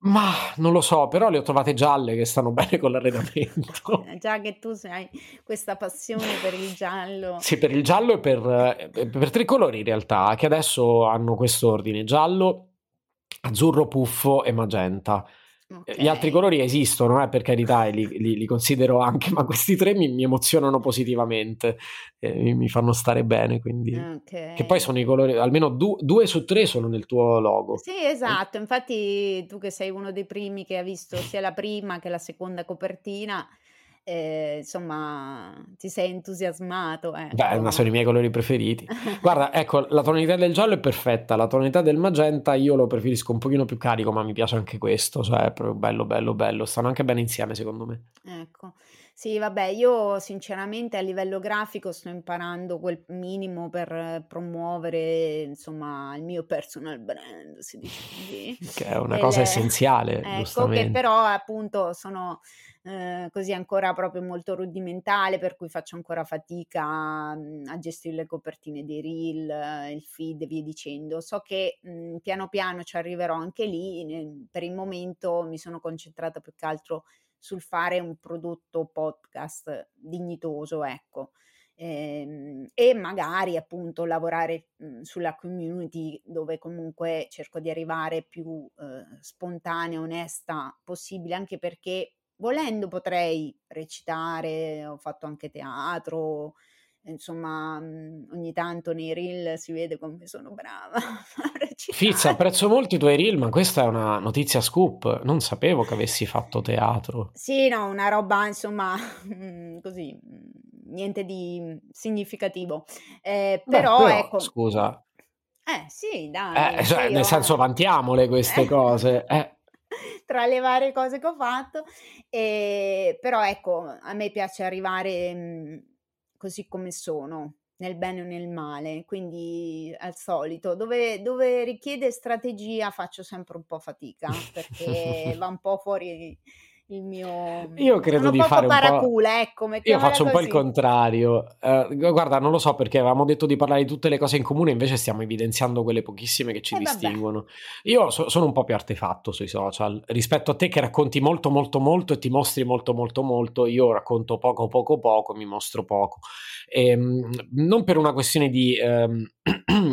Ma non lo so, però le ho trovate gialle che stanno bene con l'arredamento. Eh, già che tu hai questa passione per il giallo. Sì, per il giallo e per, eh, per tre colori in realtà, che adesso hanno questo ordine: giallo, azzurro, puffo e magenta. Okay. Gli altri colori esistono, eh, per carità, e li, li, li, considero anche, ma questi tre mi, mi emozionano positivamente, eh, mi fanno stare bene, quindi... Okay. Che poi sono i colori, almeno du, due su tre sono nel tuo logo. Sì, esatto, infatti tu che sei uno dei primi che ha visto sia la prima che la seconda copertina, eh, insomma, ti sei entusiasmato. Ecco. Beh, ma sono i miei colori preferiti. Guarda, ecco, la tonalità del giallo è perfetta, la tonalità del magenta io lo preferisco un pochino più carico, ma mi piace anche questo, cioè è proprio bello, bello, bello, stanno anche bene insieme secondo me. Ecco. Sì, vabbè, io sinceramente a livello grafico sto imparando quel minimo per promuovere, insomma, il mio personal brand, si dice così. Che è una cosa essenziale, ecco, che però appunto sono eh, così ancora proprio molto rudimentale, per cui faccio ancora fatica mh, a gestire le copertine dei reel, il feed e via dicendo. So che mh, piano piano ci arriverò anche lì, per il momento mi sono concentrata più che altro sul fare un prodotto podcast dignitoso, ecco. Ehm, e magari appunto lavorare mh, sulla community dove comunque cerco di arrivare più eh, spontanea, onesta possibile, anche perché volendo potrei recitare, ho fatto anche teatro, insomma, mhmm, ogni tanto nei reel si vede come sono brava Fizza, apprezzo molto i tuoi reel, ma questa è una notizia scoop. Non sapevo che avessi fatto teatro. Sì, no, una roba, insomma, così, mhmm, niente di significativo. Eh, però, Beh, però, ecco... Scusa. Eh, sì, dai. Eh, cioè, nel senso, vantiamole queste eh. cose. Eh tra le varie cose che ho fatto. E, però ecco, a me piace arrivare mh, mhmm, così come sono, nel bene o nel male, quindi al solito, dove, dove richiede strategia faccio sempre un po' fatica perché va un po' fuori il mio... Io credo di fare un paracula, ecco, Io faccio un po' il contrario. Uh, guarda, non lo so perché avevamo detto di parlare di tutte le cose in comune, invece stiamo evidenziando quelle pochissime che ci eh, distinguono. Vabbè. Io so, sono un po' più artefatto sui social rispetto a te che racconti molto, molto, molto e ti mostri molto, molto, molto. Io racconto poco, poco, poco, mi mostro poco. E, ehm, non per una questione di, um,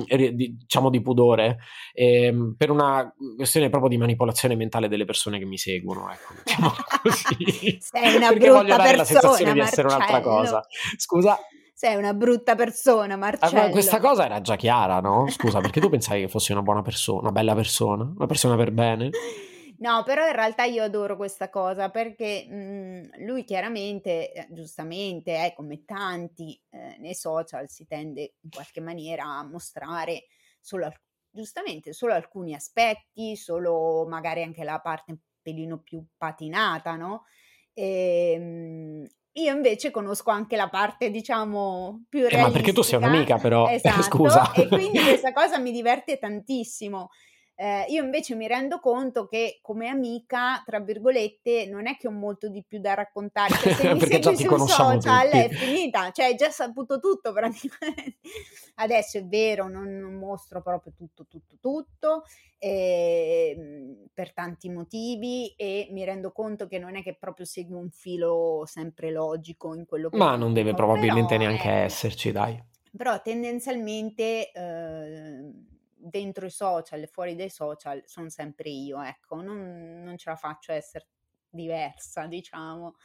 di diciamo, di pudore, ehm, per una questione proprio di manipolazione mentale delle persone che mi seguono. Ecco, diciamo così. Sei una Perché brutta persona, la sensazione di essere un'altra cosa. Scusa? Sei una brutta persona, Marcello. Ah, questa cosa era già chiara, no? Scusa, perché tu pensavi che fossi una buona persona, una bella persona, una persona per bene? No, però in realtà io adoro questa cosa perché mh, mhmm, lui chiaramente, eh, giustamente, eh, come tanti eh, nei social, si tende in qualche maniera a mostrare solo, giustamente, solo alcuni aspetti, solo magari anche la parte pelino più patinata, no? E, ehm, io invece conosco anche la parte, diciamo, più realistica. Eh, ma perché tu sei un'amica, però, esatto, scusa. E quindi questa cosa mi diverte tantissimo. Eh, io invece mi rendo conto che come amica, tra virgolette, non è che ho molto di più da raccontare. Cioè, se mi segui sui social tutti. è finita, cioè hai già saputo tutto praticamente. Adesso è vero, non, non mostro proprio tutto, tutto, tutto, eh, per tanti motivi e mi rendo conto che non è che proprio seguo un filo sempre logico in quello che... Ma non deve probabilmente neanche eh, esserci, dai. Però tendenzialmente... Eh, dentro i social e fuori dai social sono sempre io, ecco, non, non ce la faccio essere diversa, diciamo.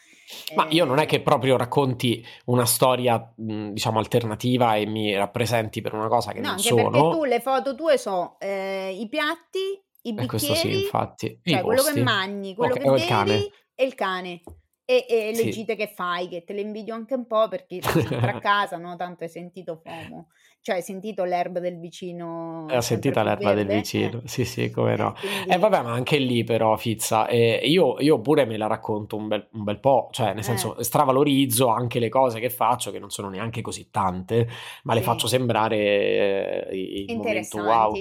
Ma io non è che proprio racconti una storia, diciamo, alternativa e mi rappresenti per una cosa che no, non anche sono. perché tu le foto tue sono eh, i piatti, i bicchieri, eh, questo sì, infatti, cioè quello che mangi, quello okay, che bevi cane. e il cane. E, e le sì. gite che fai, che te le invidio anche un po' perché sei sempre a casa, no? Tanto hai sentito FOMO. Cioè, hai sentito l'erba del vicino? Ho sentito l'erba del vicino, eh. sì, sì, come no. E quindi... eh, vabbè, ma anche lì però, Fizza, eh, io, io, pure me la racconto un bel, un bel po', cioè, nel senso, eh. stravalorizzo anche le cose che faccio, che non sono neanche così tante, ma sì. le faccio sembrare eh, il momento wow.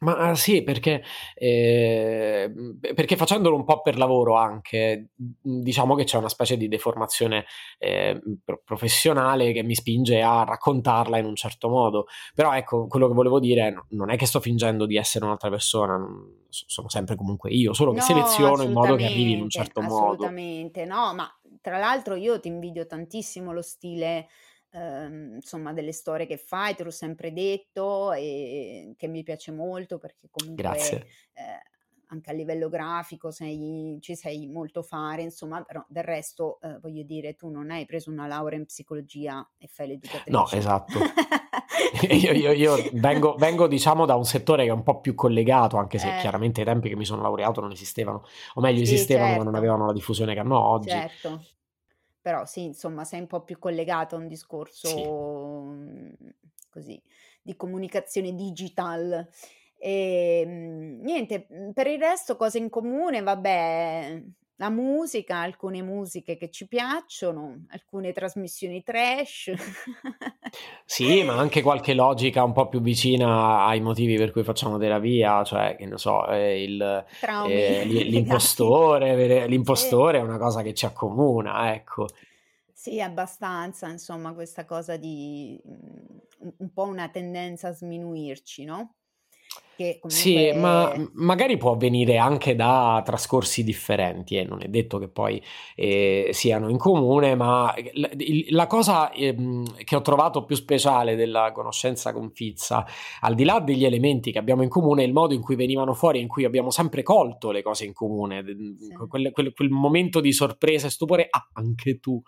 Ma sì, perché, eh, perché facendolo un po' per lavoro anche, diciamo che c'è una specie di deformazione eh, professionale che mi spinge a raccontarla in un certo modo. Però ecco, quello che volevo dire non è che sto fingendo di essere un'altra persona, sono sempre comunque io, solo che no, seleziono in modo che arrivi in un certo assolutamente. modo. Assolutamente, no, ma tra l'altro io ti invidio tantissimo lo stile ehm, insomma delle storie che fai, te l'ho sempre detto e che mi piace molto perché comunque Grazie. Eh, anche a livello grafico sei, ci sei molto fare, insomma, però del resto eh, voglio dire, tu non hai preso una laurea in psicologia e fai l'educatrice. No, esatto. io, io, io vengo, vengo, diciamo, da un settore che è un po' più collegato, anche se eh. chiaramente i tempi che mi sono laureato non esistevano, o meglio sì, esistevano certo. ma non certo. avevano la diffusione che hanno oggi. Certo. Però sì, insomma, sei un po' più collegato a un discorso sì. Mhmm, così di comunicazione digital. E ehm, niente, mhmm, per il resto cose in comune, vabbè, la musica, alcune musiche che ci piacciono, alcune trasmissioni trash. Sì, ma anche qualche logica un po' più vicina ai motivi per cui facciamo terapia, cioè, che ne so, eh, il, eh, l'impostore, l'impostore è una cosa che ci accomuna, ecco. Sì, abbastanza, insomma, questa cosa di mhmm, un po' una tendenza a sminuirci, no? Che comunque... Sì, ma magari può avvenire anche da trascorsi differenti, e eh? non è detto che poi eh, siano in comune, ma la, la cosa eh, che ho trovato più speciale della conoscenza con Fizza, al di là degli elementi che abbiamo in comune, è il modo in cui venivano fuori, in cui abbiamo sempre colto le cose in comune, sì. quel, quel, quel, momento di sorpresa e stupore, ah, anche tu,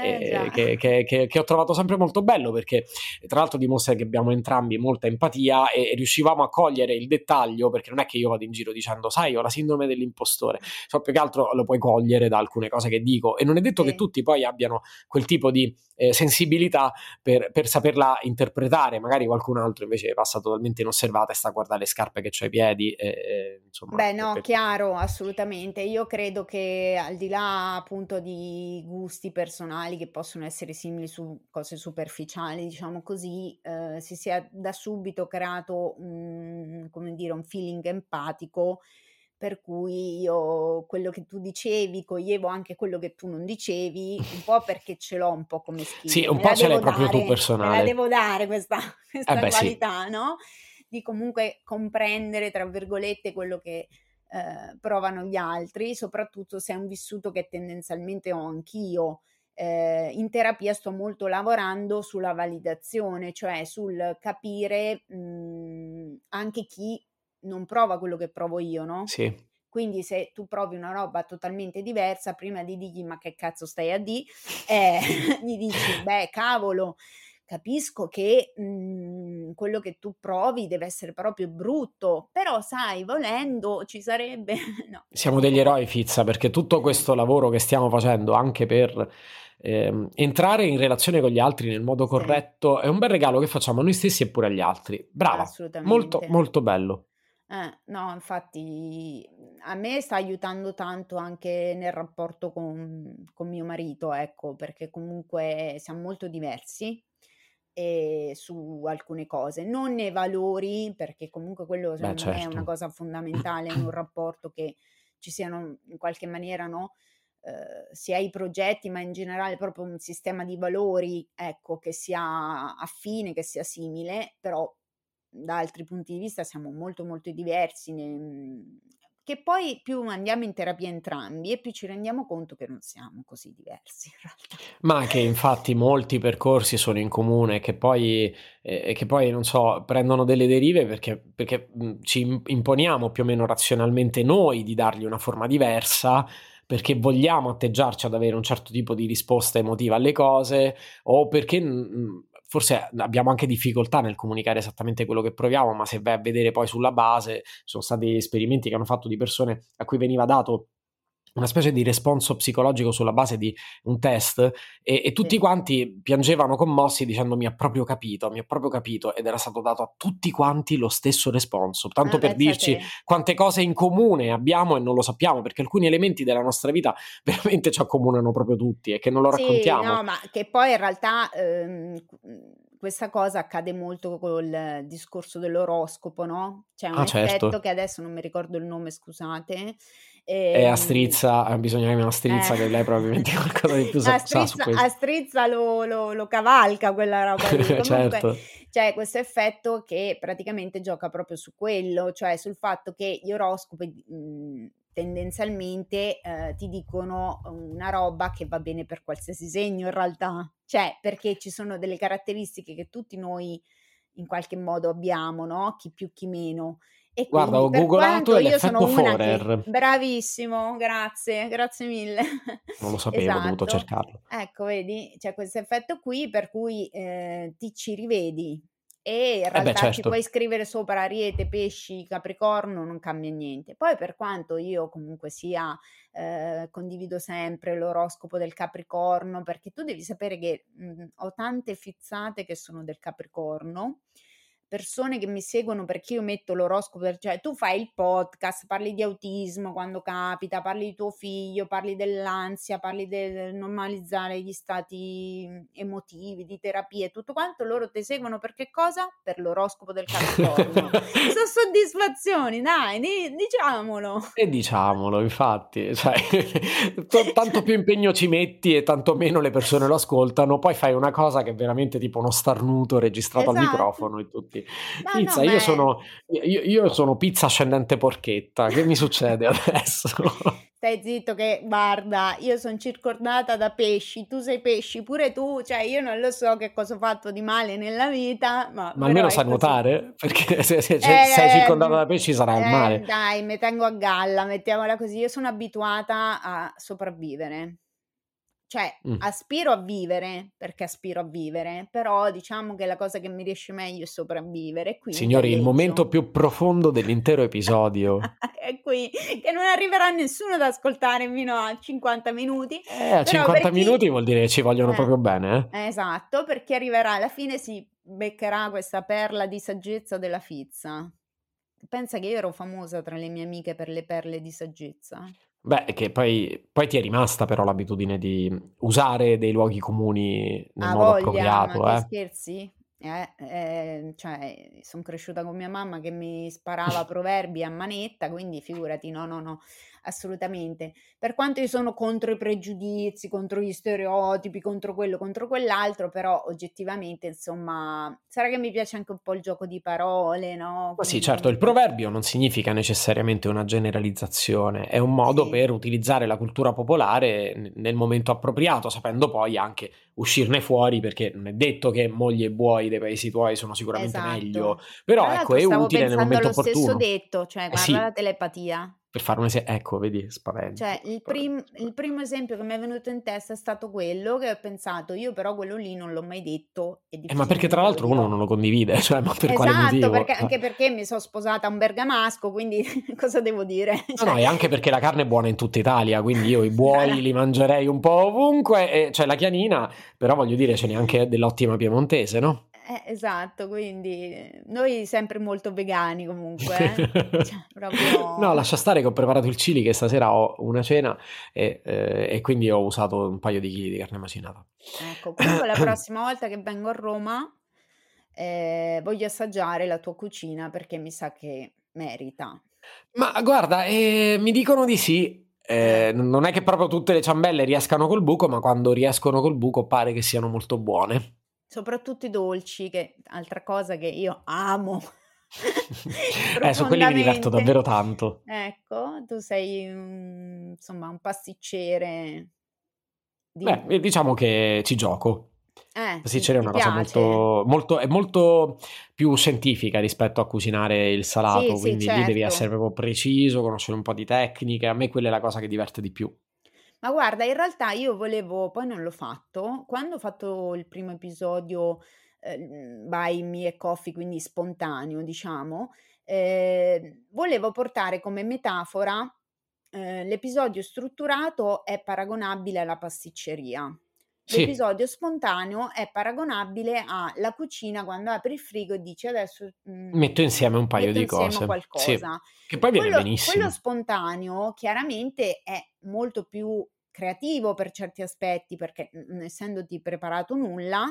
eh, che, che, che, che, ho trovato sempre molto bello, perché tra l'altro dimostra che abbiamo entrambi molta empatia e riuscivamo a cogliere il dettaglio, perché non è che io vado in giro dicendo, sai, ho la sindrome dell'impostore, so più che altro lo puoi cogliere da alcune cose che dico e non è detto sì. che tutti poi abbiano quel tipo di eh, sensibilità per, per, saperla interpretare, magari qualcun altro invece passa totalmente inosservata e sta a guardare le scarpe che ho ai piedi. E, e, insomma, Beh, no, per... chiaro, assolutamente. Io credo che al di là appunto di gusti personali che possono essere simili su cose superficiali, diciamo così, eh, si sia da subito creato un, come dire, un feeling empatico per cui io quello che tu dicevi coglievo anche quello che tu non dicevi, un po' perché ce l'ho un po' come skill. Sì, un po' ce l'hai proprio tu personale. Me la devo dare questa, questa eh beh, qualità, sì. no? Di comunque comprendere, tra virgolette, quello che eh, provano gli altri, soprattutto se è un vissuto che tendenzialmente ho anch'io. Eh, in terapia sto molto lavorando sulla validazione, cioè sul capire mh, mhmm, anche chi non prova quello che provo io, no? Sì. Quindi se tu provi una roba totalmente diversa, prima di dirgli ma che cazzo stai a di, eh, gli dici beh cavolo, capisco che mh, mhmm, quello che tu provi deve essere proprio brutto, però sai, volendo ci sarebbe... no. Siamo degli eroi, Fizza, perché tutto questo lavoro che stiamo facendo anche per eh, entrare in relazione con gli altri nel modo corretto sì. è un bel regalo che facciamo a noi stessi e pure agli altri. Brava, molto, molto bello. Eh, no, infatti a me sta aiutando tanto anche nel rapporto con, con mio marito, ecco, perché comunque siamo molto diversi e su alcune cose, non nei valori, perché comunque quello Beh, certo. è una certo. cosa fondamentale in un rapporto che ci siano in qualche maniera, no? Eh, sia i progetti, ma in generale proprio un sistema di valori, ecco, che sia affine, che sia simile, però da altri punti di vista siamo molto molto diversi, ne, mhmm, che poi più andiamo in terapia entrambi e più ci rendiamo conto che non siamo così diversi in realtà. Ma che infatti molti percorsi sono in comune che poi, eh, che poi non so, prendono delle derive perché, perché mhmm, ci imponiamo più o meno razionalmente noi di dargli una forma diversa perché vogliamo atteggiarci ad avere un certo tipo di risposta emotiva alle cose o perché forse abbiamo anche difficoltà nel comunicare esattamente quello che proviamo, ma se vai a vedere poi sulla base, sono stati esperimenti che hanno fatto di persone a cui veniva dato una specie di responso psicologico sulla base di un test e, e tutti quanti piangevano commossi dicendo mi ha proprio capito, mi ha proprio capito ed era stato dato a tutti quanti lo stesso responso, tanto ah, per dirci quante cose in comune abbiamo e non lo sappiamo perché alcuni elementi della nostra vita veramente ci accomunano proprio tutti e che non lo sì, raccontiamo. No, ma che poi in realtà ehm, questa cosa accade molto col discorso dell'oroscopo, no? C'è un ah, effetto certo. che adesso non mi ricordo il nome, scusate, e, e a Strizza, eh, bisogna che una Strizza eh. che lei probabilmente qualcosa di più sa, Strizza, sa su questo. A Strizza lo, lo, lo cavalca quella roba lì. Comunque, certo. C'è questo effetto che praticamente gioca proprio su quello, cioè sul fatto che gli oroscopi mh, tendenzialmente eh, ti dicono una roba che va bene per qualsiasi segno in realtà, cioè perché ci sono delle caratteristiche che tutti noi in qualche modo abbiamo, no? Chi più chi meno e Guarda, ho googolato e l'effetto Forer. Che... Bravissimo, grazie, grazie mille. Non lo sapevo, esatto. ho dovuto esatto. cercarlo. Ecco, vedi, c'è questo effetto qui per cui eh, ti ci rivedi e in realtà eh beh, certo. ci puoi scrivere sopra Ariete, Pesci, Capricorno, non cambia niente. Poi per quanto io comunque sia, eh, condivido sempre l'oroscopo del Capricorno, perché tu devi sapere che mh, mhmm, ho tante fizzate che sono del Capricorno persone che mi seguono perché io metto l'oroscopo, cioè tu fai il podcast, parli di autismo quando capita, parli di tuo figlio, parli dell'ansia, parli del normalizzare gli stati mhmm, emotivi, di terapie, tutto quanto, loro ti seguono per che cosa? Per l'oroscopo del Capricorno. Sono soddisfazioni, dai, diciamolo. E diciamolo, infatti, cioè, tanto più impegno ci metti e tanto meno le persone lo ascoltano, poi fai una cosa che è veramente tipo uno starnuto registrato esatto. al microfono e tutti pizza, no, io, sono, io, io, sono pizza ascendente porchetta. Che mi succede adesso? Stai zitto che guarda, io sono circondata da pesci, tu sei pesci, pure tu, cioè io non lo so che cosa ho fatto di male nella vita, ma... Ma almeno sai nuotare, perché se, se, se eh, sei circondata da pesci sarà il eh, male. Dai, mi tengo a galla, mettiamola così, io sono abituata a sopravvivere. Cioè, Mh. aspiro a vivere, perché aspiro a vivere, però diciamo che la cosa che mi riesce meglio è sopravvivere, Signori, il momento più profondo dell'intero episodio. È qui, che non arriverà nessuno ad ascoltare fino a 50 minuti, Eh, a 50 chi minuti vuol dire che ci vogliono Eh, proprio bene, eh. esatto, per chi arriverà alla fine si beccherà questa perla di saggezza della Fizza. Pensa che io ero famosa tra le mie amiche per le perle di saggezza? Beh, che poi, poi ti è rimasta però l'abitudine di usare dei luoghi comuni nel A modo voglia, appropriato, ma che eh. scherzi? Eh, eh, cioè, son cresciuta con mia mamma che mi sparava proverbi a manetta, quindi figurati, no, no, no, assolutamente. Per quanto io sono contro i pregiudizi, contro gli stereotipi, contro quello, contro quell'altro, però oggettivamente, insomma, sarà che mi piace anche un po' il gioco di parole, no? Ma sì, certo, il proverbio non significa necessariamente una generalizzazione, è un modo Sì. per utilizzare la cultura popolare nel momento appropriato, sapendo poi anche uscirne fuori, perché non è detto che mogli e buoi dei paesi tuoi sono sicuramente meglio, Esatto. però Tra ecco, è stavo utile nel pensando momento allo stesso opportuno. detto, cioè Eh guarda sì, la telepatia. Per fare un esempio, ecco, vedi, spavento. Cioè, il, prim- il primo esempio che mi è venuto in testa è stato quello che ho pensato, io però quello lì non l'ho mai detto Eh, ma perché tra l'altro uno non lo condivide, cioè, ma per quale Esatto, motivo? perché, Eh. anche perché mi sono sposata a un bergamasco, quindi cosa devo dire? No, Cioè, no, e anche perché la carne è buona in tutta Italia, quindi io i buoi li mangerei un po' ovunque, e c'è la chianina, però voglio dire, ce n'è anche dell'ottima piemontese, no? Eh, esatto, quindi eh, noi sempre molto vegani comunque, eh? Cioè, proprio... No, lascia stare che ho preparato il chili, che stasera ho una cena e, eh, e quindi ho usato un paio di chili di carne macinata. Ecco, comunque la prossima volta che vengo a Roma eh, voglio assaggiare la tua cucina perché mi sa che merita. Ma guarda, eh, mi dicono di sì. Eh, non è che proprio tutte le ciambelle riescano col buco, ma quando riescono col buco pare che siano molto buone. Soprattutto i dolci, che altra cosa che io amo eh, su quelli mi diverto davvero tanto. Ecco, tu sei un, insomma un pasticcere di... Beh, diciamo che ci gioco. Eh, Pasticcere è una cosa molto, molto, è molto più scientifica rispetto a cucinare il salato, Sì, sì, quindi lì devi certo. essere proprio preciso, conoscere un po' di tecniche. A me quella è la cosa che diverte di più. Ma guarda, in realtà io volevo, poi non l'ho fatto, quando ho fatto il primo episodio eh, by Me e Coffee, quindi spontaneo, diciamo, eh, volevo portare come metafora eh, l'episodio strutturato è paragonabile alla pasticceria. Sì, L'episodio spontaneo è paragonabile alla cucina quando apri il frigo e dici adesso mm, metto insieme un paio di cose. Sì, qualcosa. che poi viene Quello, quello benissimo. spontaneo chiaramente è molto più creativo per certi aspetti perché non essendoti preparato nulla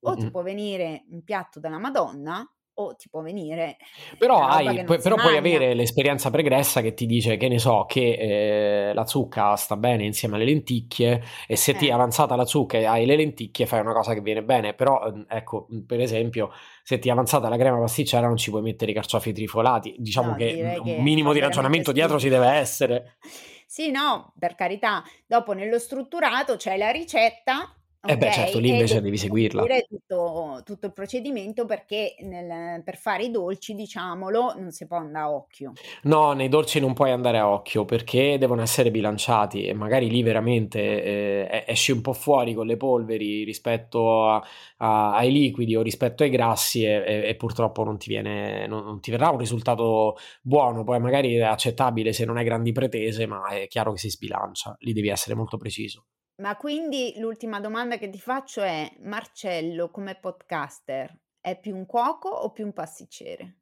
o ti Mm-mm. può venire un piatto della Madonna o ti può venire Però, una roba hai, pu- però puoi avere l'esperienza pregressa che ti dice che ne so che eh, la zucca sta bene insieme alle lenticchie e se ti è Eh, avanzata la zucca e hai le lenticchie fai una cosa che viene bene. Però, eh, ecco, per esempio, se ti è avanzata la crema pasticcera non ci puoi mettere i carciofi trifolati. Diciamo no, che un minimo di ragionamento dietro ci deve essere. Sì, no, per carità. Dopo nello strutturato c'è la ricetta, E beh, certo, lì invece devi seguirla. tutto, tutto il procedimento perché nel- per fare i dolci, diciamolo, non si può andare a occhio. No, nei dolci non puoi andare a occhio perché devono essere bilanciati e magari lì veramente eh, esci un po' fuori con le polveri rispetto a- a- ai liquidi o rispetto ai grassi e, e- e purtroppo non ti viene, non, non ti verrà un risultato buono, poi magari è accettabile se non hai grandi pretese, ma è chiaro che si sbilancia, lì devi essere molto preciso. Ma quindi l'ultima domanda che ti faccio è, Marcello come podcaster è più un cuoco o più un pasticcere?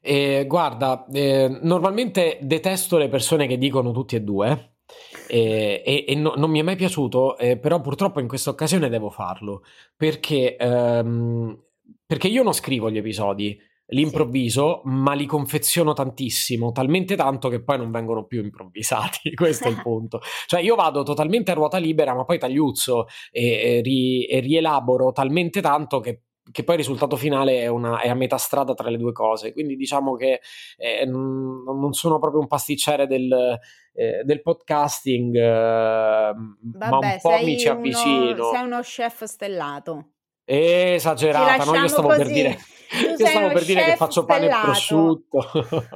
E guarda, eh, normalmente detesto le persone che dicono tutti e due. E, e- e no- non mi è mai piaciuto, eh, però purtroppo in questa occasione devo farlo perché, ehm, perché io non scrivo gli episodi, li Sì. ma li confeziono tantissimo, talmente tanto che poi non vengono più improvvisati. Questo è il punto. Cioè, io vado totalmente a ruota libera, ma poi tagliuzzo e, e ri- e rielaboro talmente tanto che che poi il risultato finale è, una- è a metà strada tra le due cose. Quindi diciamo che eh, non sono proprio un pasticcere del, eh, del podcasting, eh, ma un Vabbè, po' mi ci uno, avvicino. sei uno chef stellato. Esagerata, no? Io stavo per così. dire, Tu io stavo per dire che faccio pane e stellato. prosciutto.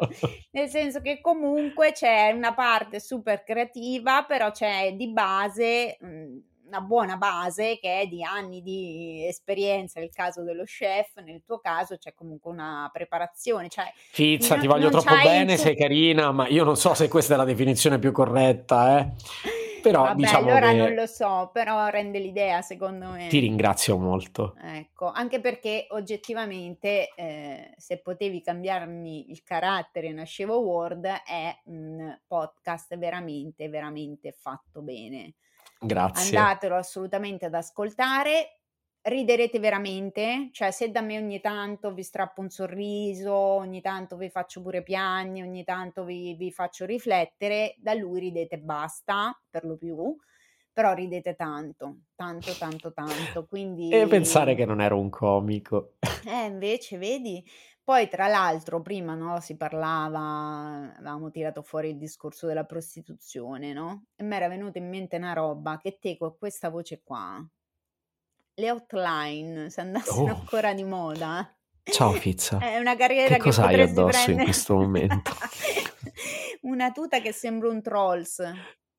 Nel senso che comunque c'è una parte super creativa, però c'è di base mh, una buona base che è di anni di esperienza nel caso dello chef, nel tuo caso c'è comunque una preparazione, cioè Fizza, non, ti voglio troppo bene, tuo... sei carina, ma io non so se questa è la definizione più corretta, eh. Però Vabbè, diciamo allora non che lo so, però rende l'idea secondo ti me. ringrazio molto. Ecco, anche perché oggettivamente eh, se potevi cambiarmi il carattere Nascevo Word è un podcast veramente, veramente fatto bene. Grazie. Andatelo assolutamente ad ascoltare. Riderete veramente, cioè se da me ogni tanto vi strappo un sorriso, ogni tanto vi faccio pure piani, ogni tanto vi, vi faccio riflettere, da lui ridete basta, per lo più, però ridete tanto, tanto, tanto, tanto. Quindi... E pensare che non ero un comico. Eh, invece, vedi, poi tra l'altro prima no, si parlava, avevamo tirato fuori il discorso della prostituzione, no? E mi era venuta in mente una roba che te con questa voce qua, le outline, se andassero oh. ancora di moda. Ciao Fizza. È una carriera che, che potresti addosso prendere. in questo momento? una tuta che sembra un trolls.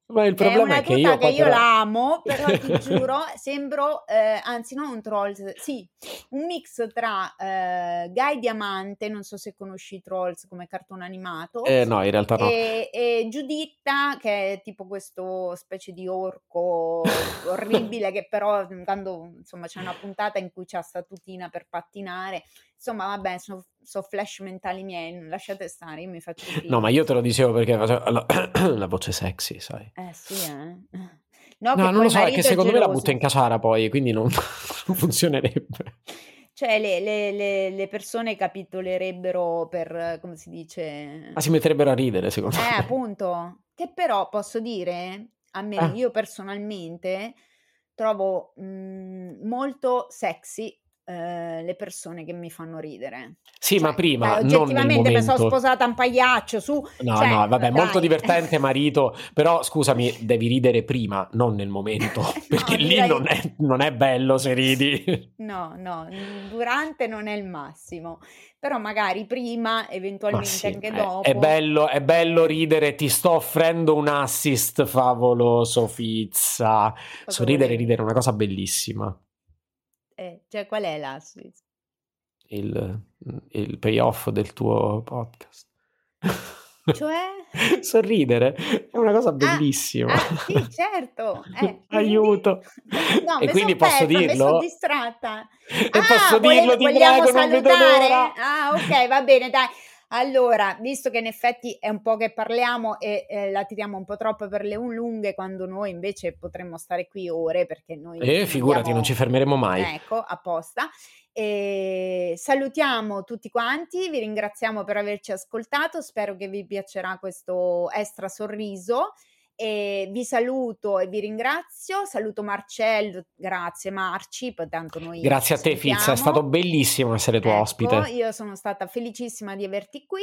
Ma il problema è, è che io, che io però... la amo, però ti giuro, sembro, eh, anzi non un Trolls, sì, un mix tra eh, Guy Diamante, non so se conosci i Trolls come cartone animato, eh, no, in realtà no. E, e Giuditta, che è tipo questo specie di orco orribile, che però quando insomma c'è una puntata in cui c'è sta tutina per pattinare, insomma vabbè, sono so flash mentali miei, lasciate stare, io mi faccio finire. No, ma io te lo dicevo perché la, la voce sexy, sai. Eh sì, eh. No, no non lo so, è che secondo me la butto in caciara poi, quindi non, non funzionerebbe. Cioè le, le, le, le, persone capitolerebbero per, come si dice... Ma si metterebbero a ridere, secondo eh, me. Eh, appunto. Che però posso dire, a me, eh. io personalmente, trovo mh, mhmm, molto sexy eh, le persone che mi fanno ridere. Sì, cioè, ma prima dai, oggettivamente mi sono sposata un pagliaccio su. No, cioè, no, vabbè, dai. molto divertente marito, però scusami, devi ridere prima, non nel momento, perché no, lì direi... non, è, non, è, bello se ridi. No, no, durante non è il massimo. Però magari prima, eventualmente sì, anche è, dopo. È bello, è bello ridere, ti sto offrendo un assist favoloso, Fizza. Sorridere e ridere è una cosa bellissima. Eh, cioè qual è l'assist? Il, il payoff del tuo podcast. Cioè? Sorridere è una cosa bellissima. Ah, ah sì, certo. Eh, Aiuto. No, e quindi posso persa, dirlo? sono distratta. E ah, posso dirlo, ti vogliamo prego, salutare? Ah, ok, va bene, dai. Allora, visto che in effetti è un po' che parliamo e eh, la tiriamo un po' troppo per le lunghe, quando noi invece potremmo stare qui ore perché noi... Eh, figurati, abbiamo... non ci fermeremo mai. Ecco, apposta. E salutiamo tutti quanti, vi ringraziamo per averci ascoltato, spero che vi piacerà questo extra sorriso e vi saluto e vi ringrazio. Saluto Marcello, grazie Marci, tanto noi Grazie a te Fizza, è stato bellissimo essere tuo ecco, ospite. Io sono stata felicissima di averti qui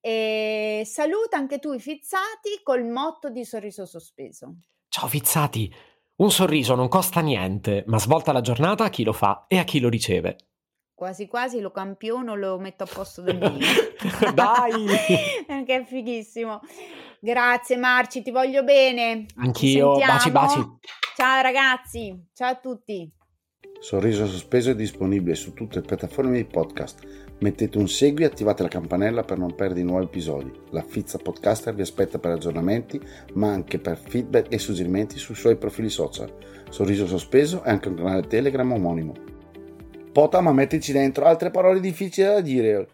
e saluta anche tu i Fizzati col motto di sorriso sospeso. Ciao Fizzati, un sorriso non costa niente, ma svolta la giornata a chi lo fa e a chi lo riceve. Quasi quasi lo campiono, lo metto a posto del mio. Dai! che fighissimo. Grazie Marci, ti voglio bene. Anch'io, baci baci. Ciao ragazzi, ciao a tutti. Sorriso sospeso è disponibile su tutte le piattaforme di podcast. Mettete un segui e attivate la campanella per non perdere nuovi episodi. La Fizza Podcaster vi aspetta per aggiornamenti, ma anche per feedback e suggerimenti sui suoi profili social. Sorriso sospeso è anche un canale Telegram omonimo. Ma mettici dentro altre parole difficili da dire.